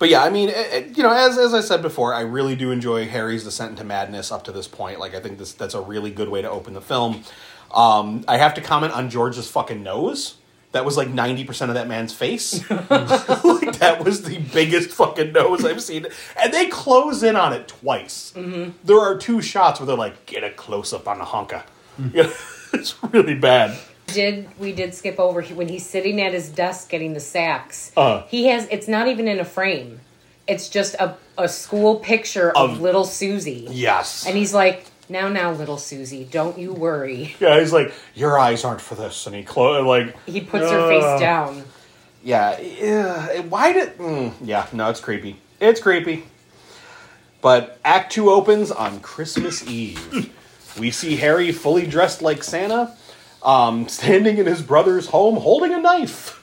But yeah, I mean, it, it- you know, as as I said before, I really do enjoy Harry's descent into madness up to this point. Like, I think this that's a really good way to open the film. Um, I have to comment on George's fucking nose. That was like ninety percent of that man's face. like that was the biggest fucking nose I've seen, and they close in on it twice. There are two shots where they're like, "Get a close up on the honka." Know, it's really bad. did we did skip over when he's sitting at his desk getting the sacks. Uh. he has it's not even in a frame. It's just a, a school picture of, Of- little Susie. Yes, And he's like, Now now, little Susie, don't you worry. yeah, he's like, "Your eyes aren't for this," and he clo- like, He puts her face down. Yeah, yeah. Why did? Mm, yeah, no, it's creepy. It's creepy. But Act Two opens on Christmas Eve. we see Harry fully dressed like Santa, um, standing in his brother's home holding a knife.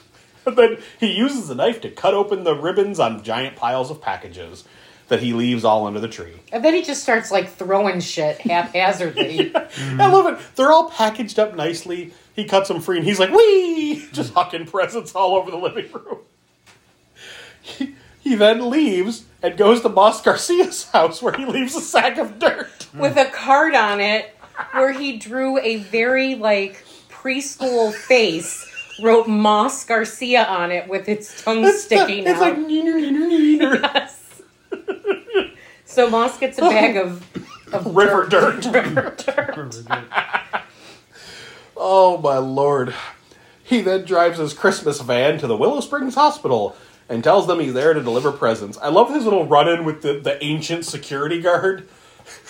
And then he uses the knife to cut open the ribbons on giant piles of packages that he leaves all under the tree. And then he just starts like throwing shit haphazardly. I love it. They're all packaged up nicely. He cuts them free and he's like, wee! Just hucking presents all over the living room. He, he then leaves and goes to Moss Garcia's house where he leaves a sack of dirt. with a card on it where he drew a very like preschool face, wrote Moss Garcia on it with its tongue sticking it's out. like, neener, neener, neener. yes. So Moss gets a bag of, of river dirt. river dirt. Oh my lord. He then drives his Christmas van to the Willow Springs Hospital and tells them he's there to deliver presents. I love his little run in with the, the ancient security guard.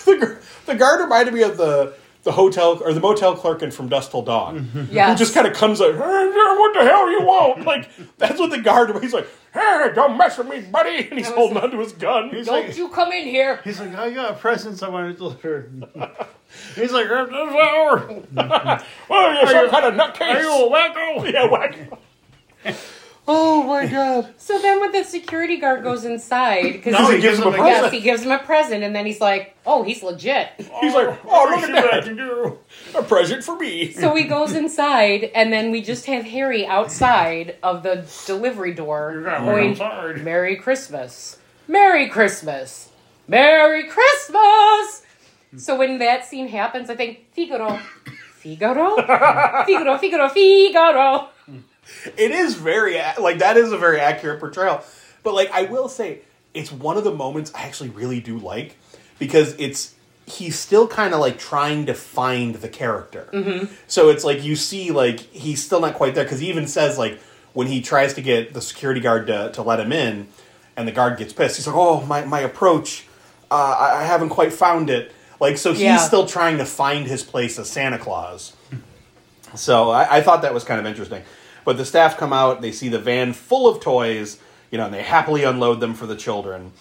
The, the guard reminded me of the, the hotel or the motel clerk in From Dusk Till Dawn. Yes. Who just kind of comes like, hey, what the hell you want? Like, that's what the guard, he's like, hey, don't mess with me, buddy. And he's holding onto his gun. He's Don't like, you come in here. he's like, I got presents I want to deliver. he's like, "Er, this hour. oh, you're some kind of nutcase. Are you a wacko? Yeah, whack. Oh my god. So then when the security guard goes inside, because No, he gives him a the- present. yes, he gives him a present, and then he's like, "Oh, he's legit." He's like, oh, look at what I that. can do. A present for me. So he goes inside, and then we just have Harry outside of the delivery door going, outside. Merry Christmas. Merry Christmas. Merry Christmas. So when that scene happens, I think, Figaro. Figaro? Figaro, Figaro, Figaro. It is very like that is a very accurate portrayal. But like I will say, it's one of the moments I actually really do like because it's he's still kind of like trying to find the character. So it's like you see like he's still not quite there because he even says like when he tries to get the security guard to, to let him in, and the guard gets pissed. He's like, "Oh, my my approach, uh, I, I haven't quite found it." Like so, he's Yeah. still trying to find his place as Santa Claus. So I, I thought that was kind of interesting. But the staff come out, they see the van full of toys, you know, and they happily unload them for the children.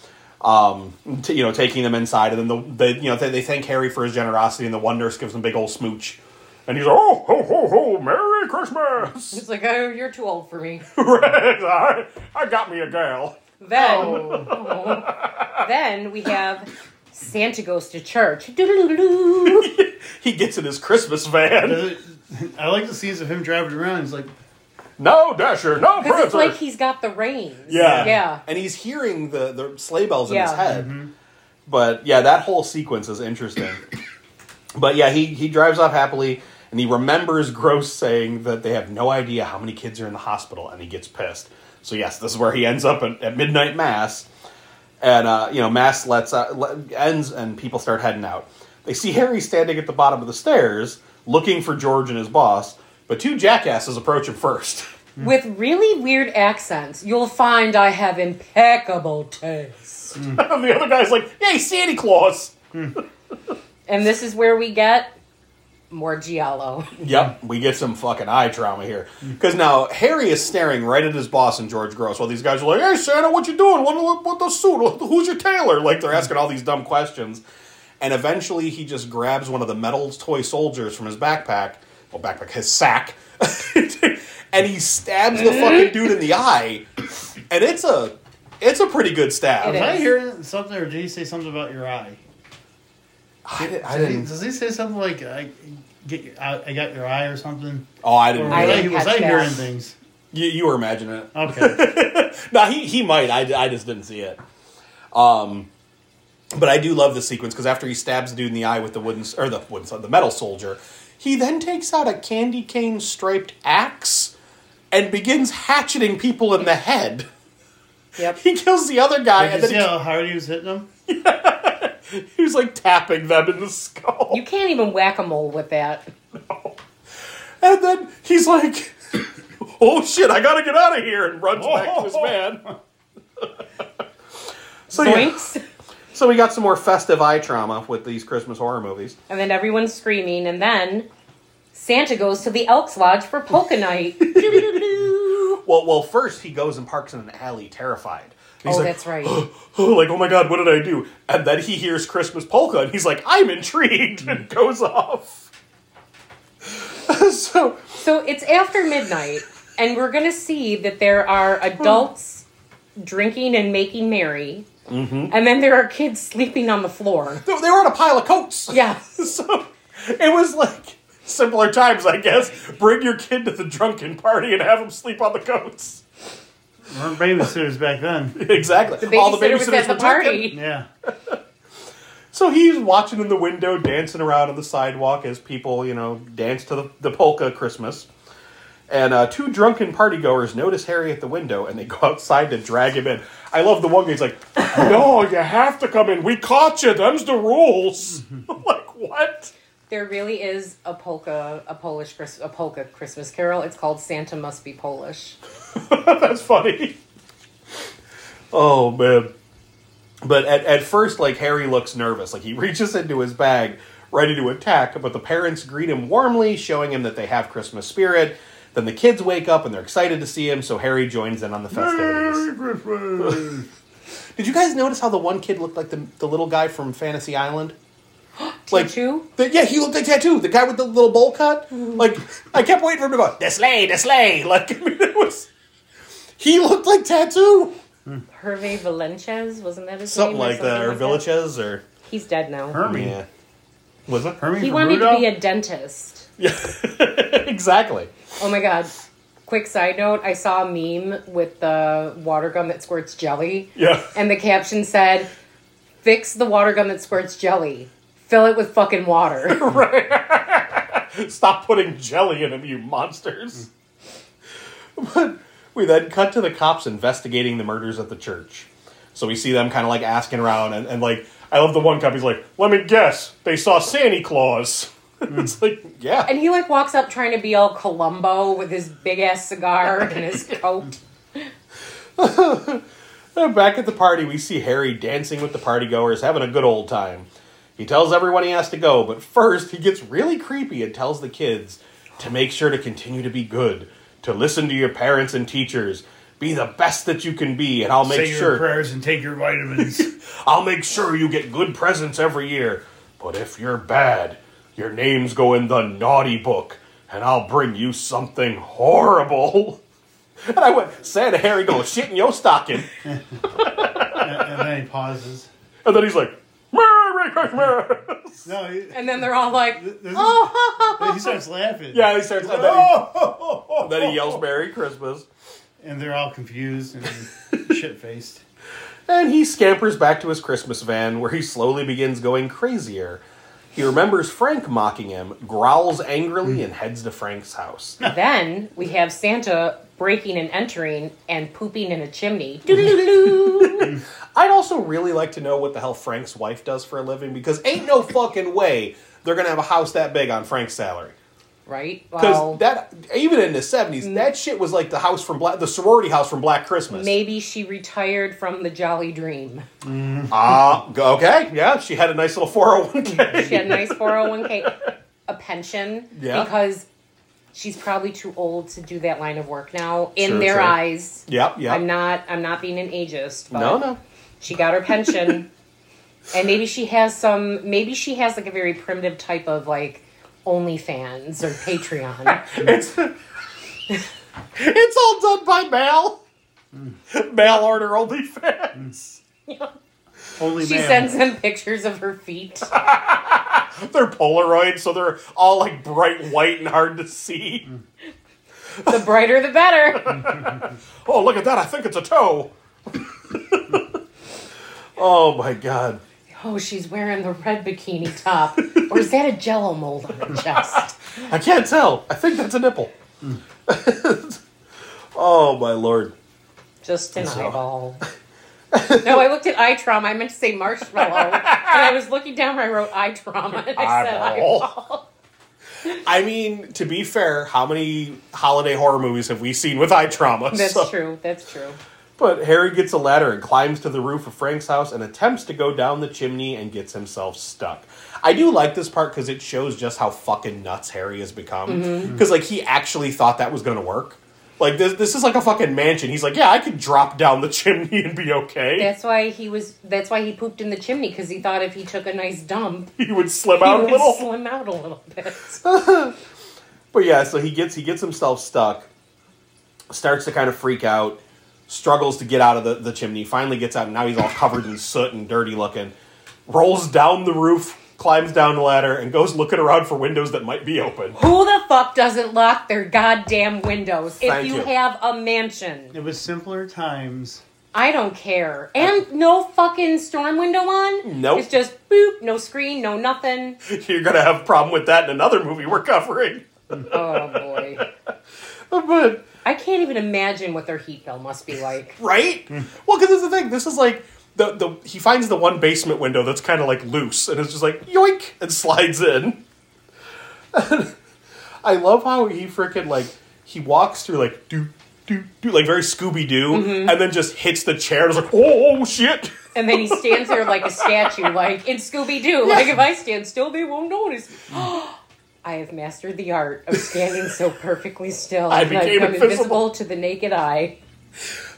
Um, t- you know, taking them inside, and then the, the you know they, they thank Harry for his generosity, and the one nurse gives them a big old smooch, and he's like, "Oh, ho, ho, ho, Merry Christmas!" It's like, oh, you're too old for me. right, I, I got me a gal. Then, then we have Santa goes to church. He gets in his Christmas van. I like the scenes of him driving around. He's like, No Dasher, no Because it's Prancer. like he's got the reins. Yeah. Yeah. And he's hearing the, the sleigh bells in his Yeah. head. But yeah, that whole sequence is interesting. but yeah, he, he drives off happily and he remembers Gross saying that they have no idea how many kids are in the hospital and he gets pissed. So yes, this is where he ends up at, at midnight mass. And uh, you know, mass lets out, le- ends and people start heading out. They see Harry standing at the bottom of the stairs looking for George and his boss, but two jackasses approach him first. With really weird accents, you'll find I have impeccable taste. and the other guy's like, "Hey, Santa Claus." And this is where we get more Giallo. Yep, we get some fucking eye trauma here. Because now Harry is staring right at his boss and George Gross while these guys are like, "Hey, Santa, what you doing? What, what, what the suit? Who's your tailor?" Like they're asking all these dumb questions. And eventually, he just grabs one of the metal toy soldiers from his backpack, well, backpack, his sack, and he stabs the fucking dude in the eye. And it's a, it's a pretty good stab. It "Was I is. hearing something, or did he say something about your eye?" I, did, I Does he- didn't. Does he say something like, "I get, your, I, I got your eye" or something? Oh, I didn't. was I I, didn't was catch I hearing that. things? You, you were imagining it. Okay. no, he, he might. I, I just didn't see it. Um, but I do love this sequence because after he stabs the dude in the eye with the wooden or the wooden the metal soldier, he then takes out a candy cane striped axe and begins hatcheting people in the head. Yep. He kills the other guy Did and you see then how hard he was hitting him? he, he was like tapping them in the skull. You can't even whack a mole with that. No. And then he's like, "Oh shit, I gotta get out of here!" and runs back to his oh. van. so yeah, Zoinks. So we got some more festive eye trauma with these Christmas horror movies. And then everyone's screaming, and then Santa goes to the Elks Lodge for polka night. Well, well, first he goes and parks in an alley, terrified, He's oh, like, that's right. oh, like, oh my god, what did I do? And then he hears Christmas polka, and he's like, I'm intrigued, and mm. goes off. so, So it's after midnight, and we're going to see that there are adults drinking and making merry, Mm-hmm. and then there are kids sleeping on the floor. they they were on a pile of coats. Yeah. So, it was like simpler times, I guess. Bring your kid to the drunken party and have him sleep on the coats. Weren't babysitters back then. Exactly. The All the babysitter was babysitters at the were party. drinking. Yeah. So he's watching in the window, dancing around on the sidewalk as people, you know, dance to the, the polka Christmas. And uh, two drunken partygoers notice Harry at the window and they go outside to drag him in. I love the one guy's like, No, you have to come in. We caught you. Them's the rules. Like, what? There really is a polka, a Polish, a polka Christmas carol. It's called Santa Must Be Polish. That's funny. Oh, man. But at, at first, like, Harry looks nervous. Like, he reaches into his bag, ready to attack, but the parents greet him warmly, showing him that they have Christmas spirit. Then the kids wake up and they're excited to see him, so Harry joins in on the festivities. Christmas. Did you guys notice how the one kid looked like the, the little guy from Fantasy Island? like Tattoo? the- yeah, he looked like tattoo. The guy with the little bowl cut. Mm-hmm. Like I kept waiting for him to go, the sleigh, the sleigh. Like I mean, it was. He looked like tattoo. Hmm. Hervé Valenciez, wasn't that his name? Something name? like that, or Villages, or He's dead now. Hermie. yeah. Was it? Hermie He from wanted Rudolph? to be a dentist. Yeah, exactly. Oh my god. Quick side note, I saw a meme with the water gun that squirts jelly. Yeah. And the caption said, Fix the water gun that squirts jelly. Fill it with fucking water. Stop putting jelly in him, you monsters. But we then cut to the cops investigating the murders at the church. So we see them kind of like asking around, and, and like, I love the one cop, he's like, let me guess, they saw Santa Claus. it's like, yeah. and he like walks up trying to be all Columbo with his big ass cigar and his coat. Uh, Back at the party, we see Harry dancing with the partygoers, having a good old time. He tells everyone he has to go, but first he gets really creepy and tells the kids to make sure to continue to be good, to listen to your parents and teachers, be the best that you can be, and I'll make Say your sure prayers and take your vitamins. I'll make sure you get good presents every year. But if you're bad, your names go in the naughty book, and I'll bring you something horrible. And I went, Santa Harry goes, shit in your stocking. and, and then he pauses. And then he's like, Merry Christmas! No, he, And then they're all like, this is- oh, he starts laughing. Yeah, he starts, and then he, and then he yells Merry Christmas. And they're all confused and shit faced. And he scampers back to his Christmas van, where he slowly begins going crazier. He remembers Frank mocking him, growls angrily, hmm. and heads to Frank's house. Then we have Santa breaking and entering and pooping in a chimney. I'd also really like to know what the hell Frank's wife does for a living, because ain't no fucking way they're gonna have a house that big on Frank's salary. Right? Because Well, that, even in the seventies, that shit was like the house from Black, the sorority house from Black Christmas. maybe she retired from the Jolly Dream. Ah, g- okay, yeah, she had a nice little four hundred one k. She had a nice 401k, a pension, Yeah. because she's probably too old to do that line of work now. In True, their true. eyes, Yep, yep. I'm not. I'm not being an ageist, but no, no. she got her pension, and maybe she has some. Maybe she has like a very primitive type of like OnlyFans or Patreon. It's it's all done by mail. Mail order OnlyFans. Only she man. sends them pictures of her feet. They're Polaroid, so they're all like bright white and hard to see. The brighter, the better. Oh, look at that! I think it's a toe. oh my god! Oh, she's wearing the red bikini top, or is that a Jello mold on her chest? I can't tell. I think that's a nipple. oh my lord! Just an So- eyeball. no, I looked at eye trauma. I meant to say marshmallow, and I was looking down where I wrote eye trauma, and I said Eyeball. eyeball. I mean, to be fair, how many holiday horror movies have we seen with eye trauma? That's So- true. That's true. But Harry gets a ladder and climbs to the roof of Frank's house and attempts to go down the chimney and gets himself stuck. I do like this part because it shows just how fucking nuts Harry has become. Mm-hmm. Mm-hmm. Because like he actually thought that was going to work. Like this, this is like a fucking mansion. He's like, yeah, I could drop down the chimney and be okay. That's why he was. That's why he pooped in the chimney because he thought if he took a nice dump, he would slim he out a would little. slim out a little bit. But yeah, so he gets he gets himself stuck, starts to kind of freak out, struggles to get out of the, the chimney, finally gets out, and now he's all covered in soot and dirty looking. Rolls down the roof, climbs down the ladder, and goes looking around for windows that might be open. Who the fuck doesn't lock their goddamn windows if you, you. have a mansion? It was simpler times. I don't care. And no fucking storm window on? Nope. It's just boop, no screen, no nothing. You're gonna have a problem with that in another movie we're covering. Oh boy. But I can't even imagine what their heat bill must be like. right? well, because that's the thing. This is like the the he finds the one basement window that's kind of like loose, and it's just like yoink and slides in. I love how he freaking like he walks through like do do do like very Scooby Doo, mm-hmm. and then just hits the chair. And it's like oh, oh shit. And then he stands there like a statue, like in Scooby Doo. Like if I stand still, they won't notice. I have mastered the art of standing so perfectly still. I and became become invisible. invisible to the naked eye.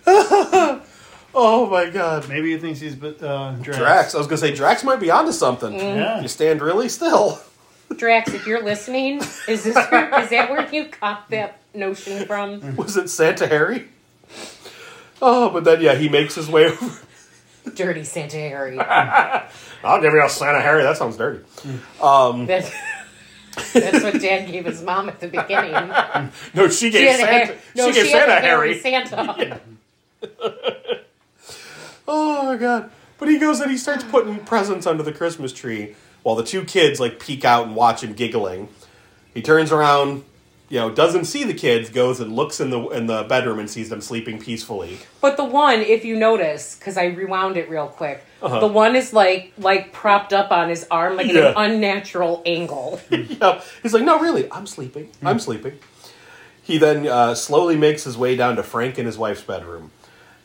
Oh my god. Maybe he thinks he's uh, Drax. Drax, I was gonna say Drax might be onto something. Yeah. You stand really still. Drax, if you're listening, is this where, is that where you got that notion from? Was it Santa Harry? Oh, but then yeah, he makes his way over. Dirty Santa Harry. I'll give you a Santa Harry. That sounds dirty. That's, that's what Dad gave his mom at the beginning. No, she She gave a Santa. hair- no, she gave she Santa Harry. Santa. Oh my god! But he goes and he starts putting presents under the Christmas tree while the two kids like peek out and watch him giggling. He turns around, you know, doesn't see the kids, goes and looks in the in the bedroom and sees them sleeping peacefully. But the one, if you notice, because I rewound it real quick, Uh-huh. the one is like like propped up on his arm like Yeah. at an unnatural angle. yeah, he's like, no, really, I'm sleeping. I'm sleeping. He then uh, slowly makes his way down to Frank and his wife's bedroom.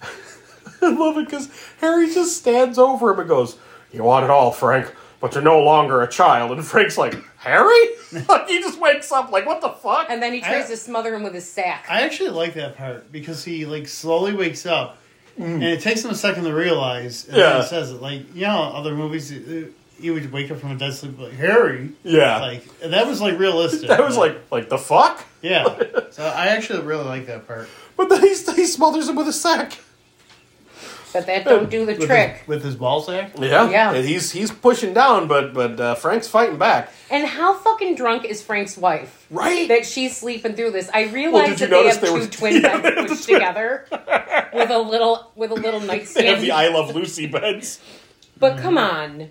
I love it because Harry just stands over him and goes, "You want it all, Frank, but you're no longer a child." And Frank's like, "Harry?" like he just wakes up like, "What the fuck?" And then he tries I- to smother him with his sack. I actually like that part because he like slowly wakes up, and it takes him a second to realize. And Yeah. then he says it like you know other movies. uh, You would wake up from a dead sleep like Harry. yeah, Like and that was like realistic. that was like, like the fuck. yeah. So I actually really like that part. But then he, he smothers him with a sack. But that don't do the With trick. his, with his ball sack. Yeah, Yeah. And he's he's pushing down, but but uh, Frank's fighting back. And how fucking drunk is Frank's wife? Right. That she's sleeping through this. I Well, realized did that they have there two was- twin beds pushed together with a little with a little They have nightstand. the I Love Lucy beds. but come on.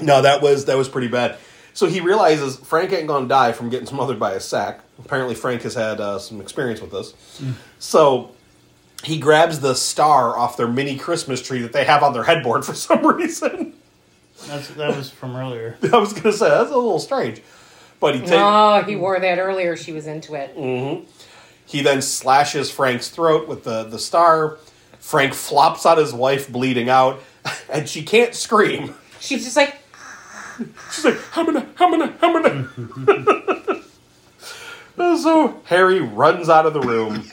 No, that was that was pretty bad. So he realizes Frank ain't gonna die from getting smothered by a sack. Apparently, Frank has had uh, some experience with this. So he grabs the star off their mini Christmas tree that they have on their headboard for some reason. That's that was from earlier. I was gonna say that's a little strange, but he takes. Oh, he wore that earlier. She was into it. Mm-hmm. He then slashes Frank's throat with the, the star. Frank flops on his wife, bleeding out, and she can't scream. She's just like, She's like, hamina, hamina, hamina. so Harry runs out of the room,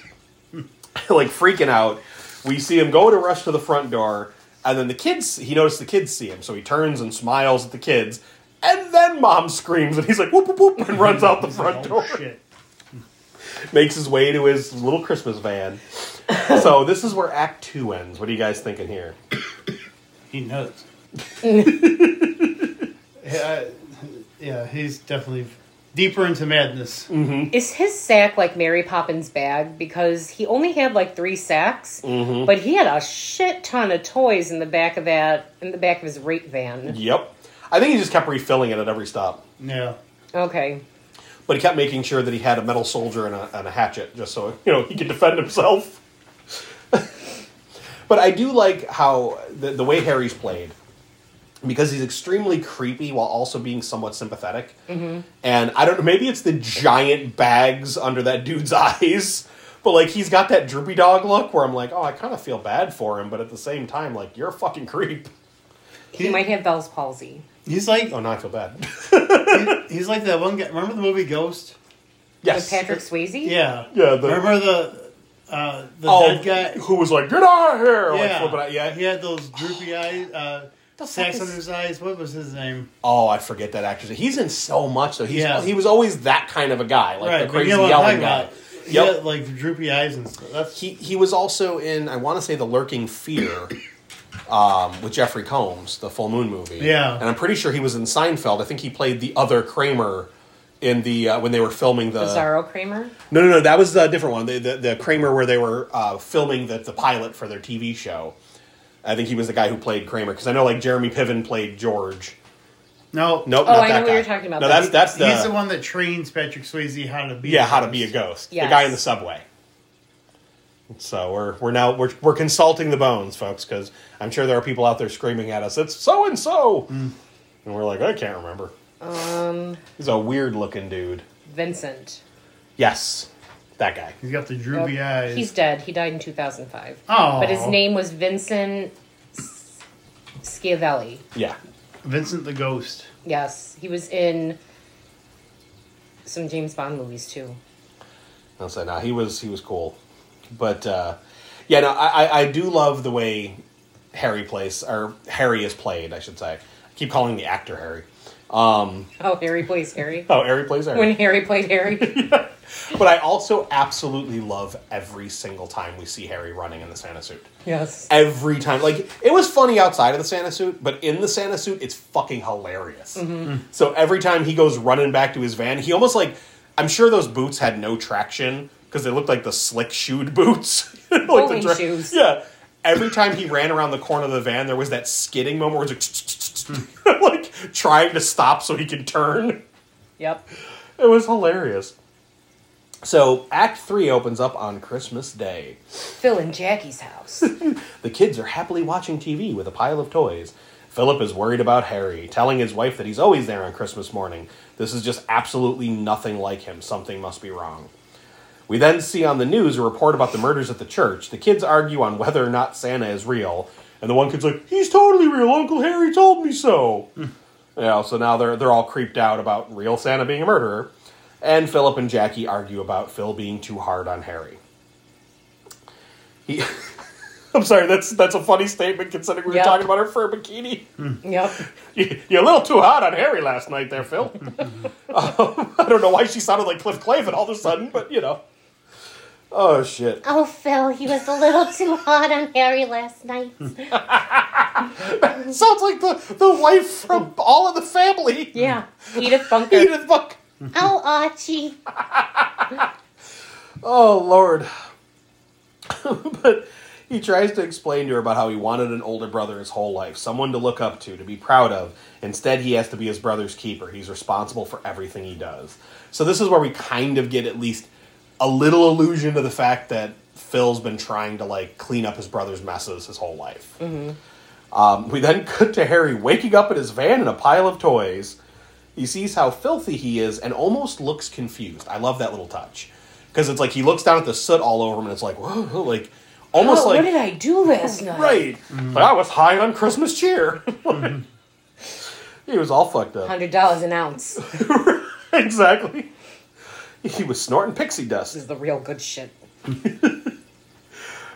like freaking out. We see him go to rush to the front door, and then the kids, he noticed the kids see him, so he turns and smiles at the kids. And then mom screams, and he's like, whoop, whoop, whoop, and runs out the front oh, door. Oh shit! makes his way to his little Christmas van. so this is where Act Two ends. What are you guys thinking here? He knows. yeah, yeah, he's definitely deeper into madness. Mm-hmm. is his sack like Mary Poppins' bag? Because he only had like three sacks, mm-hmm. but he had a shit ton of toys in the back of that, in the back of his rape van. Yep. I think he just kept refilling it at every stop, Yeah. Okay. but he kept making sure that he had a metal soldier and a, and a hatchet, just so you know he could defend himself. but I do like how the, the way Harry's played. Because he's extremely creepy while also being somewhat sympathetic. And I don't know, maybe it's the giant bags under that dude's eyes. But like he's got that droopy dog look where I'm like, oh, I kind of feel bad for him, but at the same time, like you're a fucking creep. He might have Bell's palsy. He's like Oh, now I feel bad. he's like that one guy. Remember the movie Ghost? Yes. With Patrick Swayze? Yeah. Yeah, the- Remember the uh, the Oh, dead guy? who was like, "Get out of here!" Yeah. flipping out. Yeah. He had those droopy eyes, uh, The sacks fuck is- under his eyes. What was his name? Oh, I forget that actor. He's in so much though. He's Yeah. he was always that kind of a guy, like right, the crazy you know yelling guy. about. Yep. had, like droopy eyes and stuff. That's He he was also in I want to say the Lurking Fear, um, with Jeffrey Combs, the Full Moon movie. Yeah. and I'm pretty sure he was in Seinfeld. I think he played the other Kramer in the uh, when they were filming the. Bizarro Kramer? No, no, no. That was a different one. The the, the Kramer where they were uh, filming the the pilot for their TV show. I think he was the guy who played Kramer because I know like Jeremy Piven played George. no, Nope, Oh, not I that know what you're talking about. No, That- that's that's the, He's the one that trains Patrick Swayze how to be. yeah a how to be a ghost. Yes. The guy in the subway. So we're we're now we're we're consulting the bones, folks, because I'm sure there are people out there screaming at us. It's so and so, and we're like, I can't remember. Um, He's a weird looking dude. Vincent. Yes, that guy. He's got the droopy eyes. He's dead. He died in 2005. oh, But his name was Vincent S- Schiavelli. Yeah. Vincent the Ghost. Yes, he was in some James Bond movies too. I'll say no, he was he was cool, but uh, yeah, no, I, I I do love the way Harry plays or Harry is played. I should say. I keep calling the actor Harry. Um, Oh, Harry plays Harry. oh, Harry plays Harry. When Harry played Harry. but I also absolutely love every single time we see Harry running in the Santa suit. yes. Every time, like it was funny outside of the Santa suit, but in the Santa suit, it's fucking hilarious. So every time he goes running back to his van, he almost like I'm sure those boots had no traction because they looked like the slick shoed boots, like Bowling dra- shoes. Yeah. Every time he ran around the corner of the van, there was that skidding moment where it's like, like trying to stop so he can turn. Yep. It was hilarious. So Act Three opens up on Christmas Day. Phil and Jackie's house. The kids are happily watching TV with a pile of toys. Philip is worried about Harry, telling his wife that he's always there on Christmas morning. This is just absolutely nothing like him. Something must be wrong. We then see on the news a report about the murders at the church. The kids argue on whether or not Santa is real, and the one kid's like, "He's totally real. Uncle Harry told me so." Yeah, so now they're they're all creeped out about real Santa being a murderer, and Philip and Jackie argue about Phil being too hard on Harry. He, I'm sorry, that's that's a funny statement considering we were talking about her fur bikini. yep. You- You're a little too hot on Harry last night, there, Phil. Um, I don't know why she sounded like Cliff Clavin all of a sudden, but you know. Oh shit! Oh, Phil, he was a little too hot on Harry last night. Sounds like the the wife from All in the Family. Yeah. Edith Bunker. Edith Buck. Oh, Archie. Oh lord. but he tries to explain to her about how he wanted an older brother his whole life, someone to look up to, to be proud of. Instead, he has to be his brother's keeper. He's responsible for everything he does. So this is where we kind of get at least a little allusion to the fact that Phil's been trying to like clean up his brother's messes his whole life. Mm-hmm. Um, we then cut to Harry waking up in his van in a pile of toys. He sees how filthy he is and almost looks confused. I love that little touch because it's like he looks down at the soot all over him and it's like, whoa, like almost Oh, like what did I do last night? right. Mm-hmm. Like, I was high on Christmas cheer. Mm-hmm. he was all fucked up. Hundred dollars an ounce. exactly. He was snorting pixie dust. This is the real good shit.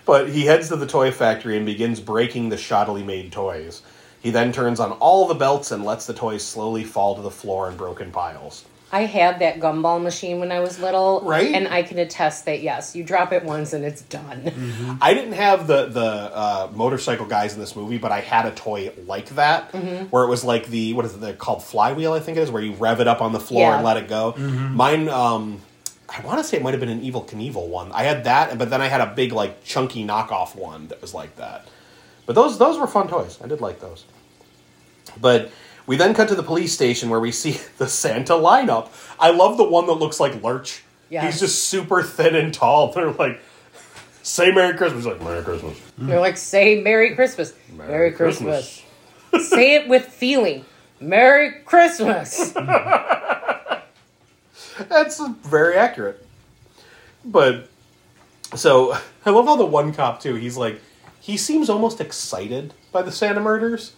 But he heads to the toy factory and begins breaking the shoddily made toys. He then turns on all the belts and lets the toys slowly fall to the floor in broken piles. I had that gumball machine when I was little, Right? And I can attest that yes, you drop it once and it's done. I didn't have the the uh, motorcycle guys in this movie, but I had a toy like that, Mm-hmm. where it was like the what is it they're called flywheel, I think it is, where you rev it up on the floor Yeah. and let it go. Mine, um, I want to say it might have been an Evel Knievel one. I had that, but then I had a big like chunky knockoff one that was like that. But those those were fun toys. I did like those. But we then cut to the police station where we see the Santa lineup. I love the one that looks like Lurch. Yes. He's just super thin and tall. They're like, say Merry Christmas. He's like, Merry Christmas. They're like, say Merry Christmas. Merry, Christmas. say it with feeling. Merry Christmas. That's very accurate. But, so, I love how the one cop, too, he's like, he seems almost excited by the Santa murders.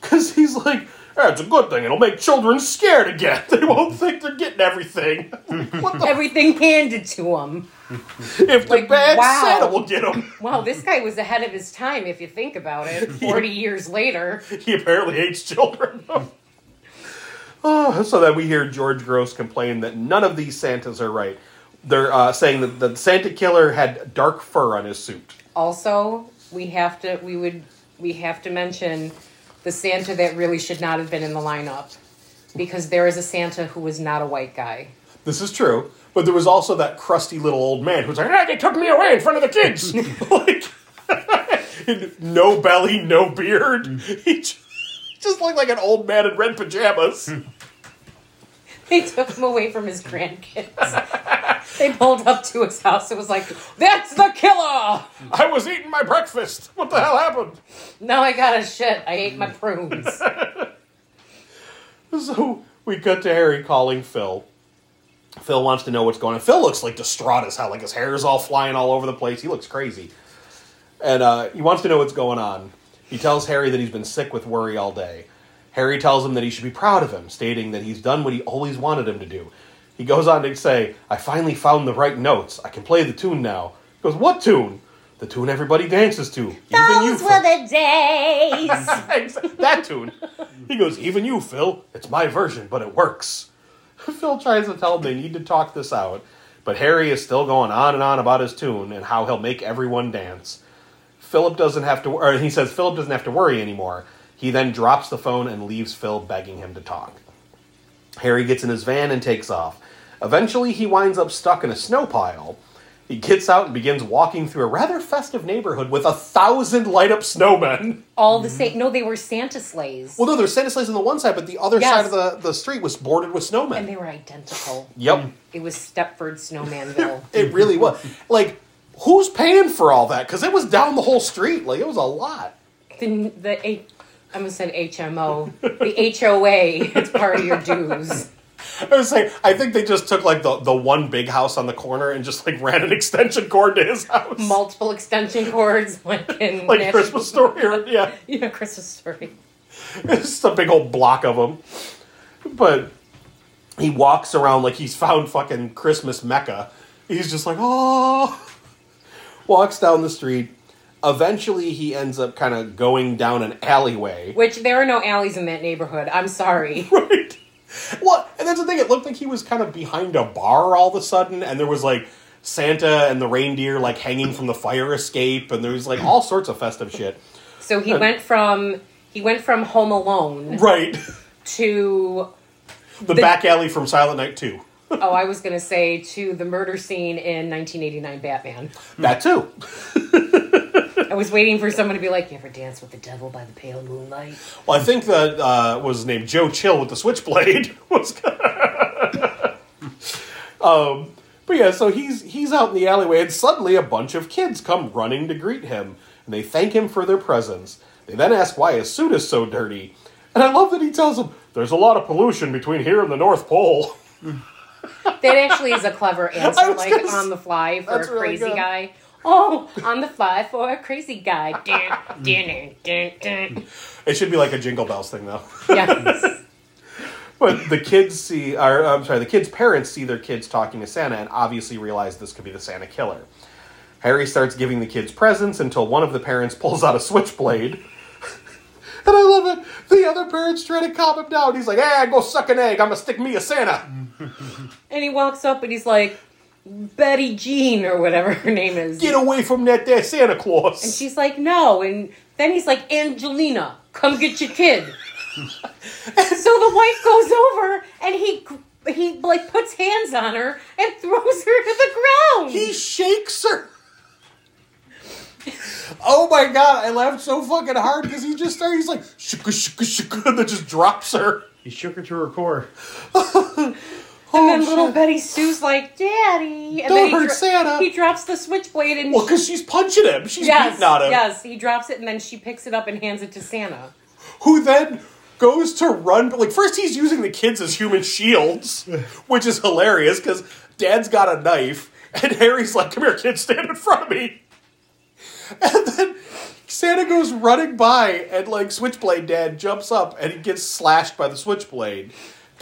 Because he's like, That's a good thing. It'll make children scared again. They won't think they're getting everything. what the? Everything handed to him. If the like, bad wow. Santa will get them. Wow, this guy was ahead of his time if you think about it. 40 years later. He apparently hates children. oh, so then we hear George Gross complain that none of these Santas are right. They're uh, saying that the Santa killer had dark fur on his suit. Also, we have to we would we have to mention the Santa that really should not have been in the lineup. Because there is a Santa who was not a white guy. This is true, but there was also that crusty little old man who was like, ah, "They took me away in front of the kids." like, no belly, no beard. He just, just looked like an old man in red pajamas. They took him away from his grandkids. they pulled up to his house. It was like, that's the killer! I was eating my breakfast. What the hell happened? Now I got a shit. I ate my prunes. So we cut to Harry calling Phil. Phil wants to know what's going on. Phil looks like distraught as hell. Like his hair is all flying all over the place. He looks crazy. And uh, he wants to know what's going on. He tells Harry that he's been sick with worry all day. Harry tells him that he should be proud of him, stating that he's done what he always wanted him to do. He goes on to say, I finally found the right notes. I can play the tune now. He goes, What tune? The tune everybody dances to. Even you, Those Phil." were the days. that tune. He goes, even you, Phil. It's my version, but it works. Phil tries to tell him they need to talk this out, but Harry is still going on and on about his tune and how he'll make everyone dance. Philip doesn't have to, or he says Philip doesn't have to worry anymore. He then drops the phone and leaves Phil begging him to talk. Harry gets in his van and takes off. Eventually, he winds up stuck in a snow pile. He gets out and begins walking through a rather festive neighborhood with a thousand light up snowmen. All the same. No, they were Santa sleighs. Well, no, there's Santa sleighs on the one side, but the other Yes. side of the, the street was bordered with snowmen. And they were identical. yep, It was Stepford Snowmanville. it really was. Like, who's paying for all that? Because it was down the whole street. Like, it was a lot. the the A, I almost said HMO. The HOA. It's part of your dues. I was saying, I think they just took like the, the one big house on the corner and just like ran an extension cord to his house, Multiple extension cords, like in like National- Christmas story. Or, yeah, Yeah, Christmas story. it's just a big old block of them. But he walks around like he's found fucking Christmas Mecca. He's just like, oh. Walks down the street. Eventually, he ends up kind of going down an alleyway. Which there are no alleys in that neighborhood. I'm sorry. Right. Well, and that's the thing. It looked like he was kind of behind a bar all of a sudden, and there was like Santa and the reindeer like hanging from the fire escape, and there was like all sorts of festive shit. So he went from he went from Home Alone Right. to The, back alley from Silent Night 2. oh, I was gonna say to the murder scene in 1989 Batman. That too. I was waiting for someone to be like, "You ever dance with the devil by the pale moonlight?" Well, I think that uh, was named Joe Chill with the switchblade was. um, but yeah, so he's he's out in the alleyway, and suddenly a bunch of kids come running to greet him, and they thank him for their presence. They then ask why his suit is so dirty, and I love that he tells them there's a lot of pollution between here and the North Pole. That actually is a clever answer, like gonna on the fly for a really crazy good. guy. Oh, on the fly for a crazy guy. Dun, dun, dun, dun. It should be like a Jingle Bells thing, though. Yes. But the kids see, or I'm sorry, the kids' parents see their kids talking to Santa and obviously realize this could be the Santa killer. Harry starts giving the kids presents until one of the parents pulls out a switchblade. and I love it. The other parents try to calm him down. He's like, "Hey, go suck an egg. I'm gonna stick me a Santa." And he walks up and he's like, Betty Jean or whatever her name is. Get away from that there Santa Claus. And she's like, no. And then he's like, Angelina, come get your kid. so the wife goes over and he he like puts hands on her and throws her to the ground. he shakes her. Oh my god, I laughed so fucking hard because he just started, he's like, shooka, shooka, shooka, and then just drops her. He shook her to her core. and then oh, little Betty Sue's like, Daddy. And Don't then he, hurt Santa. he drops the switchblade and Well, because she's punching him. She's yes, beating on him. yes, he drops it and then she picks it up and hands it to Santa. who then goes to run. But like first, he's using the kids as human shields, which is hilarious because Dad's got a knife, and Harry's like, "Come here, kid, stand in front of me." And then Santa goes running by, and like Switchblade Dad jumps up and he gets slashed by the switchblade.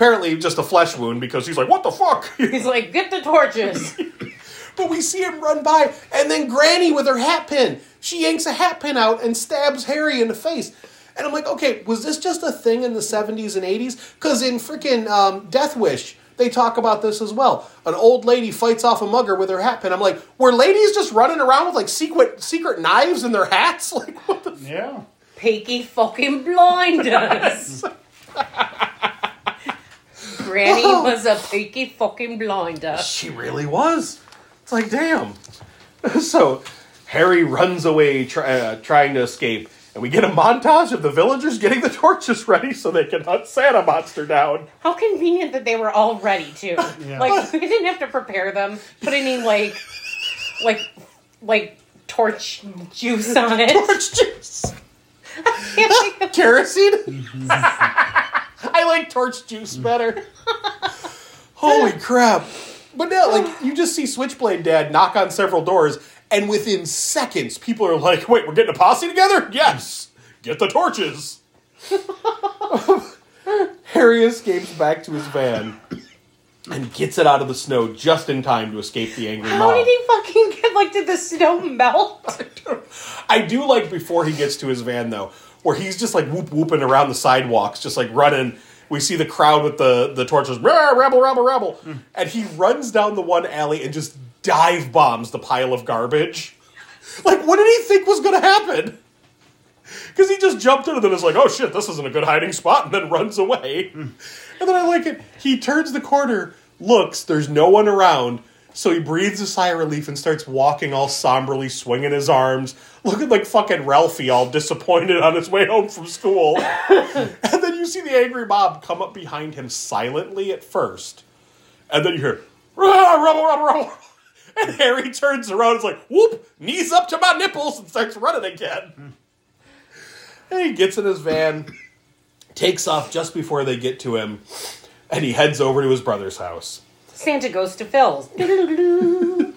Apparently, just a flesh wound because he's like, "What the fuck?" He's like, get the torches. but we see him run by, and then Granny with her hat pin, she yanks a hat pin out and stabs Harry in the face. And I'm like, okay, was this just a thing in the 70s and 80s? Because in freaking um, Death Wish, they talk about this as well. An old lady fights off a mugger with her hat pin. I'm like, were ladies just running around with like secret secret knives in their hats? Like, what the? Yeah. Peaky fucking blinders. Granny was a peaky fucking blinder. She really was. It's like, damn. so Harry runs away try, uh, trying to escape, and we get a montage of the villagers getting the torches ready so they can hunt Santa Monster down. How convenient that they were all ready too. Yeah. Like we didn't have to prepare them, put any like, like, like torch juice on it. Torch juice. Kerosene? I like torch juice better. Holy crap. But no, like, you just see Switchblade Dad knock on several doors, and within seconds, people are like, wait, we're getting a posse together? Yes! Get the torches! Harry escapes back to his van and gets it out of the snow just in time to escape the angry How mob. did he fucking get? Like, did the snow melt? I do like before he gets to his van though, where he's just like whoop whooping around the sidewalks, just like running. We see the crowd with the the torches, "Rah, rebel, rebel, rebel, and he runs down the one alley and just dive bombs the pile of garbage. Like, what did he think was going to happen? Because he just jumped in and then is like, "Oh shit, this isn't a good hiding spot," and then runs away. And then I like it. He turns the corner, looks, there's no one around. So he breathes a sigh of relief and starts walking all somberly, swinging his arms, looking like fucking Ralphie, all disappointed on his way home from school. and then you see the angry mob come up behind him silently at first. And then you hear, "Rah, rebel, rebel, rebel. And Harry turns around is like, whoop, knees up to my nipples, and starts running again. And he gets in his van, takes off just before they get to him, and he heads over to his brother's house. Santa goes to Phil's.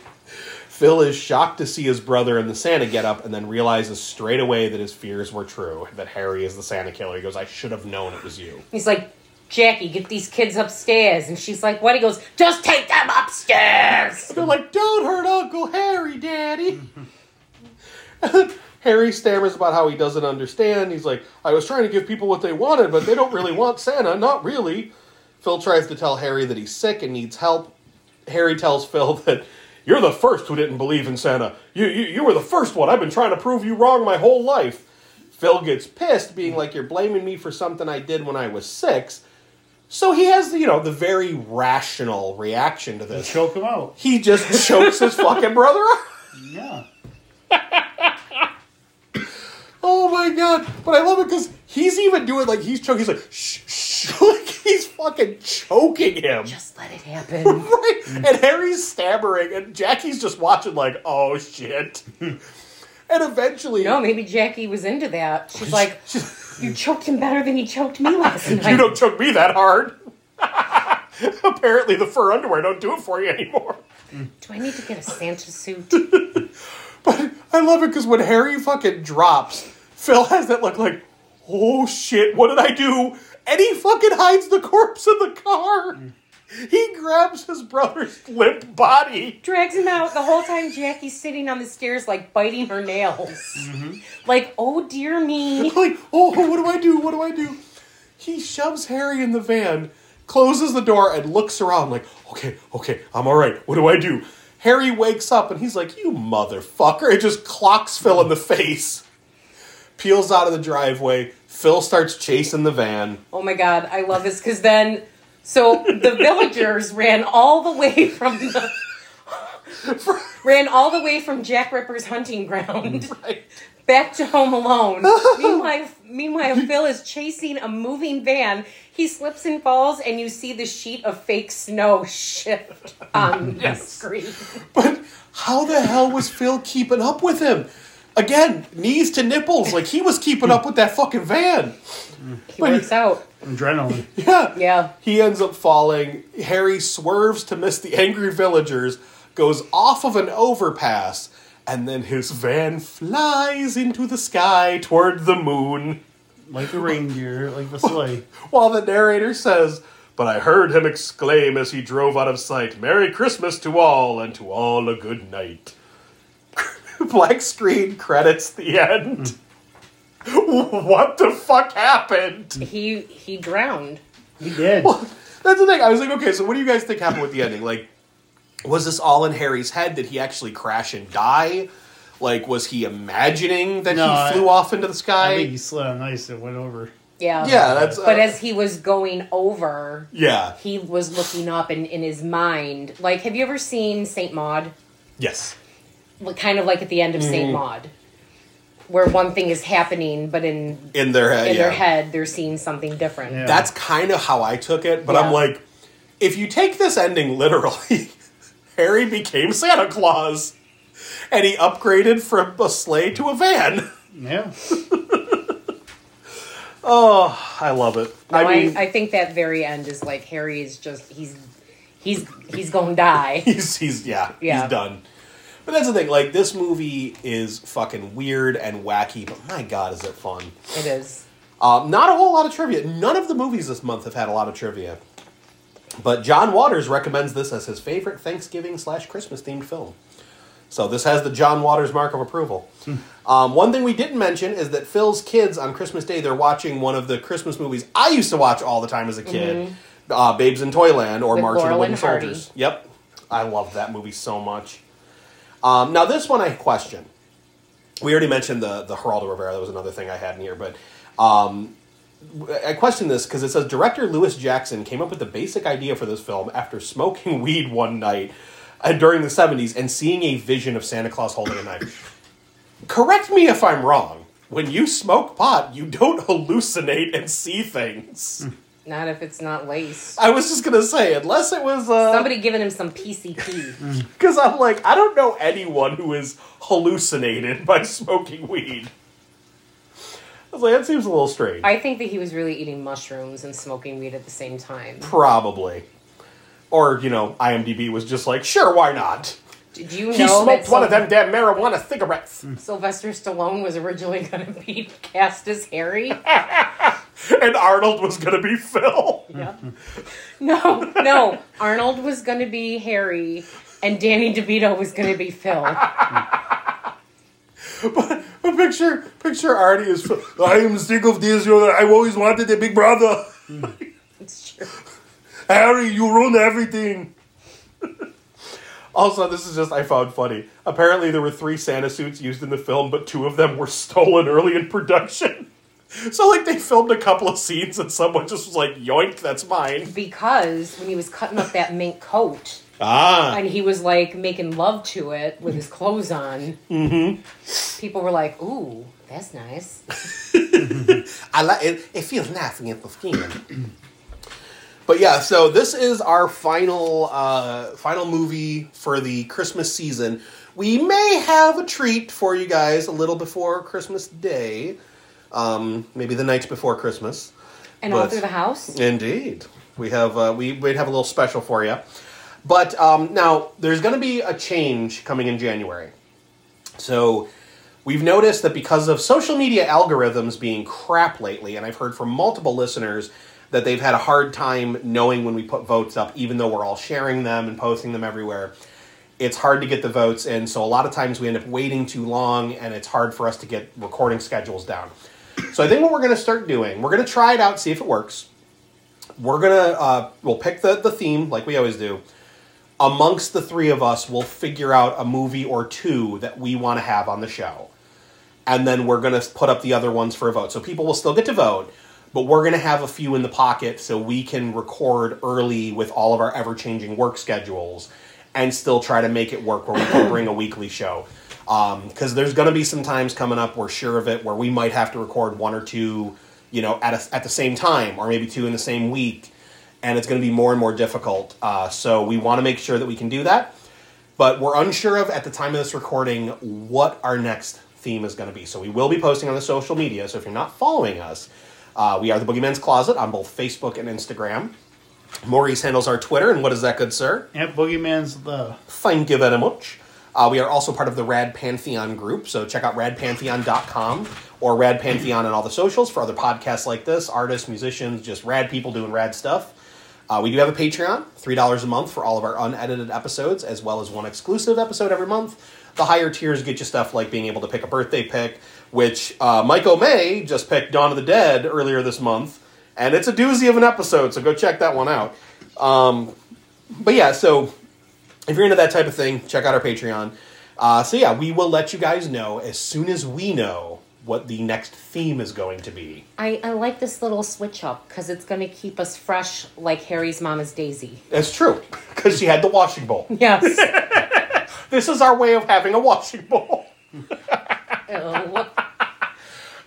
Phil is shocked to see his brother in the Santa getup and then realizes straight away that his fears were true, that Harry is the Santa killer. He goes, I should have known it was you. He's like, Jackie, get these kids upstairs. And she's like, what? He goes, just take them upstairs. They're like, don't hurt Uncle Harry, Daddy. Harry stammers about how he doesn't understand. He's like, I was trying to give people what they wanted, but they don't really want Santa. Not really. Phil tries to tell Harry that he's sick and needs help. Harry tells Phil that you're the first who didn't believe in Santa. You, you, you were the first one. I've been trying to prove you wrong my whole life. Phil gets pissed, being like, You're blaming me for something I did when I was six. So he has, you know, the very rational reaction to this. Choke him out. He just chokes his fucking brother out. Yeah. Oh my god! But I love it because he's even doing like he's choking. He's like shh, shh, like he's fucking choking him. Just let it happen. Right? And Harry's stammering, and Jackie's just watching like, oh shit. and eventually, no, maybe Jackie was into that. She's like, you choked him better than he choked me last night. you don't choke me that hard. Apparently, the fur underwear don't do it for you anymore. Do I need to get a Santa suit? But I love it because when Harry fucking drops, Phil has that look like, oh shit, what did I do? And he fucking hides the corpse in the car. He grabs his brother's limp body. Drags him out the whole time Jackie's sitting on the stairs, like biting her nails. Mm-hmm. Like, oh dear me. Like, oh, what do I do? What do I do? He shoves Harry in the van, closes the door, and looks around like, okay, okay, I'm all right. What do I do? Harry wakes up and he's like, you motherfucker. It just clocks Phil in the face. Peels out of the driveway. Phil starts chasing the van. Oh my god, I love this because then, so the villagers ran all the way from the. ran all the way from Jack Ripper's hunting ground Right. back to Home Alone. meanwhile, meanwhile, Phil is chasing a moving van. He slips and falls, and you see the sheet of fake snow shift on the screen. But how the hell was Phil keeping up with him? Again, knees to nipples, like he was keeping up with that fucking van. He works out. Adrenaline. Yeah. Yeah. He ends up falling. Harry swerves to miss the angry villagers, goes off of an overpass, and then his van flies into the sky toward the moon. Like a reindeer, like the sleigh. While the narrator says, But I heard him exclaim as he drove out of sight, Merry Christmas to all, and to all a good night. Black screen credits the end. what the fuck happened? He he drowned. He did. That's the thing. I was like, okay, so what do you guys think happened with the ending? Like, was this all in Harry's head? Did he actually crash and die? Like, was he imagining that No, he I- flew off into the sky? I think he slid on ice and went over. Yeah. yeah, that's. Uh, But as he was going over, yeah, he was looking up and in his mind, like, have you ever seen Saint Maud? yes, Like, Kind of like at the end of Saint Mm-hmm. Maud, where one thing is happening, but in in their head. in yeah. their head they're seeing something different. Yeah. That's kind of how I took it, but Yeah. I'm like, if you take this ending literally, Harry became Santa Claus, and he upgraded from a sleigh to a van. Yeah. Oh, I love it. No, I I, mean, I think that very end is like Harry is just he's he's he's gonna die. he's he's yeah, Yeah. he's done. But that's the thing. Like this movie is fucking weird and wacky, but my god, is it fun? It is. Um, not a whole lot of trivia. None of the movies this month have had a lot of trivia. But John Waters recommends this as his favorite Thanksgiving slash Christmas themed film. So this has the John Waters mark of approval. Um, one thing we didn't mention is that Phil's kids on Christmas Day they're watching one of the Christmas movies I used to watch all the time as a kid, uh, Babes in Toyland or With March of the Laurel Wooden. Soldiers. Yep, I love that movie so much. Um, now this one I question. We already mentioned the the Geraldo Rivera. That was another thing I had in here, but um, I question this because it says director Lewis Jackson came up with the basic idea for this film after smoking weed one night uh, during the seventies and seeing a vision of Santa Claus holding a knife. Correct me if I'm wrong. When you smoke pot, you don't hallucinate and see things. Not if it's not lace. I was just gonna say, unless it was uh, Somebody giving him some PCP. Because I'm like, I don't know anyone who is hallucinated by smoking weed. I was like, that seems a little strange. I think that he was really eating mushrooms and smoking weed at the same time. Probably. Or, you know, IMDb was just like, sure, why not? Did you He know that smoked one of them damn marijuana cigarettes. Sylvester Stallone was originally going to be cast as Harry? and Arnold was going to be Phil. Yeah. No, no. Arnold was going to be Harry, and Danny DeVito was going to be Phil. But picture, picture Arnie as Phil. I am sick of this. You know, I've always wanted a big brother. It's true. Harry, you ruined everything. also, this is just I found funny. Apparently, there were three Santa suits used in the film, but two of them were stolen early in production. So, like, they filmed a couple of scenes, and someone just was like, "Yoink, that's mine." Because when he was cutting up that mink coat, Ah, and he was like making love to it with his clothes on, people were like, "Ooh, that's nice." I like it. It feels nice against the skin. but yeah, so this is our final uh, final movie for the Christmas season. We may have a treat for you guys a little before Christmas Day, um, maybe the night before Christmas. And all through the house. Indeed, we have uh, we we'd have a little special for you. But um, now there's going to be a change coming in January. So we've noticed that because of social media algorithms being crap lately, and I've heard from multiple listeners that they've had a hard time knowing when we put votes up, even though we're all sharing them and posting them everywhere. It's hard to get the votes in, so a lot of times we end up waiting too long, and it's hard for us to get recording schedules down. So I think what we're going to start doing, we're going to try it out, see if it works. We're gonna uh, we'll pick the the theme like we always do. Amongst the three of us, we'll figure out a movie or two that we want to have on the show, and then we're gonna put up the other ones for a vote. So people will still get to vote, but we're gonna have a few in the pocket so we can record early with all of our ever changing work schedules, and still try to make it work where we can bring a weekly show. Because there's gonna be some times coming up, we're sure of it, where we might have to record one or two you know, at a, at the same time, or maybe two in the same week, and it's going to be more and more difficult. Uh, so we want to make sure that we can do that, but we're unsure of at the time of this recording what our next theme is going to be. So we will be posting on the social media. So if you're not following us, uh, we are the Boogeyman's Closet on both Facebook and Instagram. Maurice handles our Twitter, and what is that, good sir? Yeah, Boogeyman's the Thank you very much. Uh, we are also part of the Rad Pantheon group, so check out radpantheon.com or Rad Pantheon on all the socials for other podcasts like this, artists, musicians, just rad people doing rad stuff. Uh, we do have a Patreon, $3 a month for all of our unedited episodes, as well as one exclusive episode every month. The higher tiers get you stuff like being able to pick a birthday pick, which uh, Mike O'May just picked Dawn of the Dead earlier this month, and it's a doozy of an episode, so go check that one out. Um, but yeah, so if you're into that type of thing, check out our Patreon. Uh, so yeah, we will let you guys know as soon as we know what the next theme is going to be. I, I like this little switch up because it's going to keep us fresh like Harry's mom is Daisy. That's true, because she had the washing bowl. Yes. This is our way of having a washing bowl.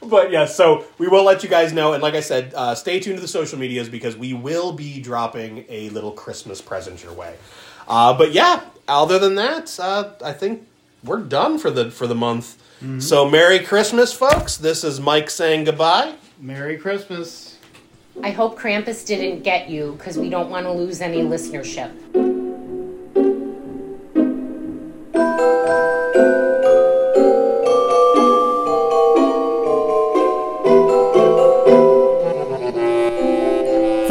But yeah, so we will let you guys know, and like I said, uh, stay tuned to the social medias because we will be dropping a little Christmas present your way. Uh, but yeah, other than that, uh, I think we're done for the for the month. So Merry Christmas, folks! This is Mike saying goodbye. Merry Christmas. I hope Krampus didn't get you because we don't want to lose any listenership.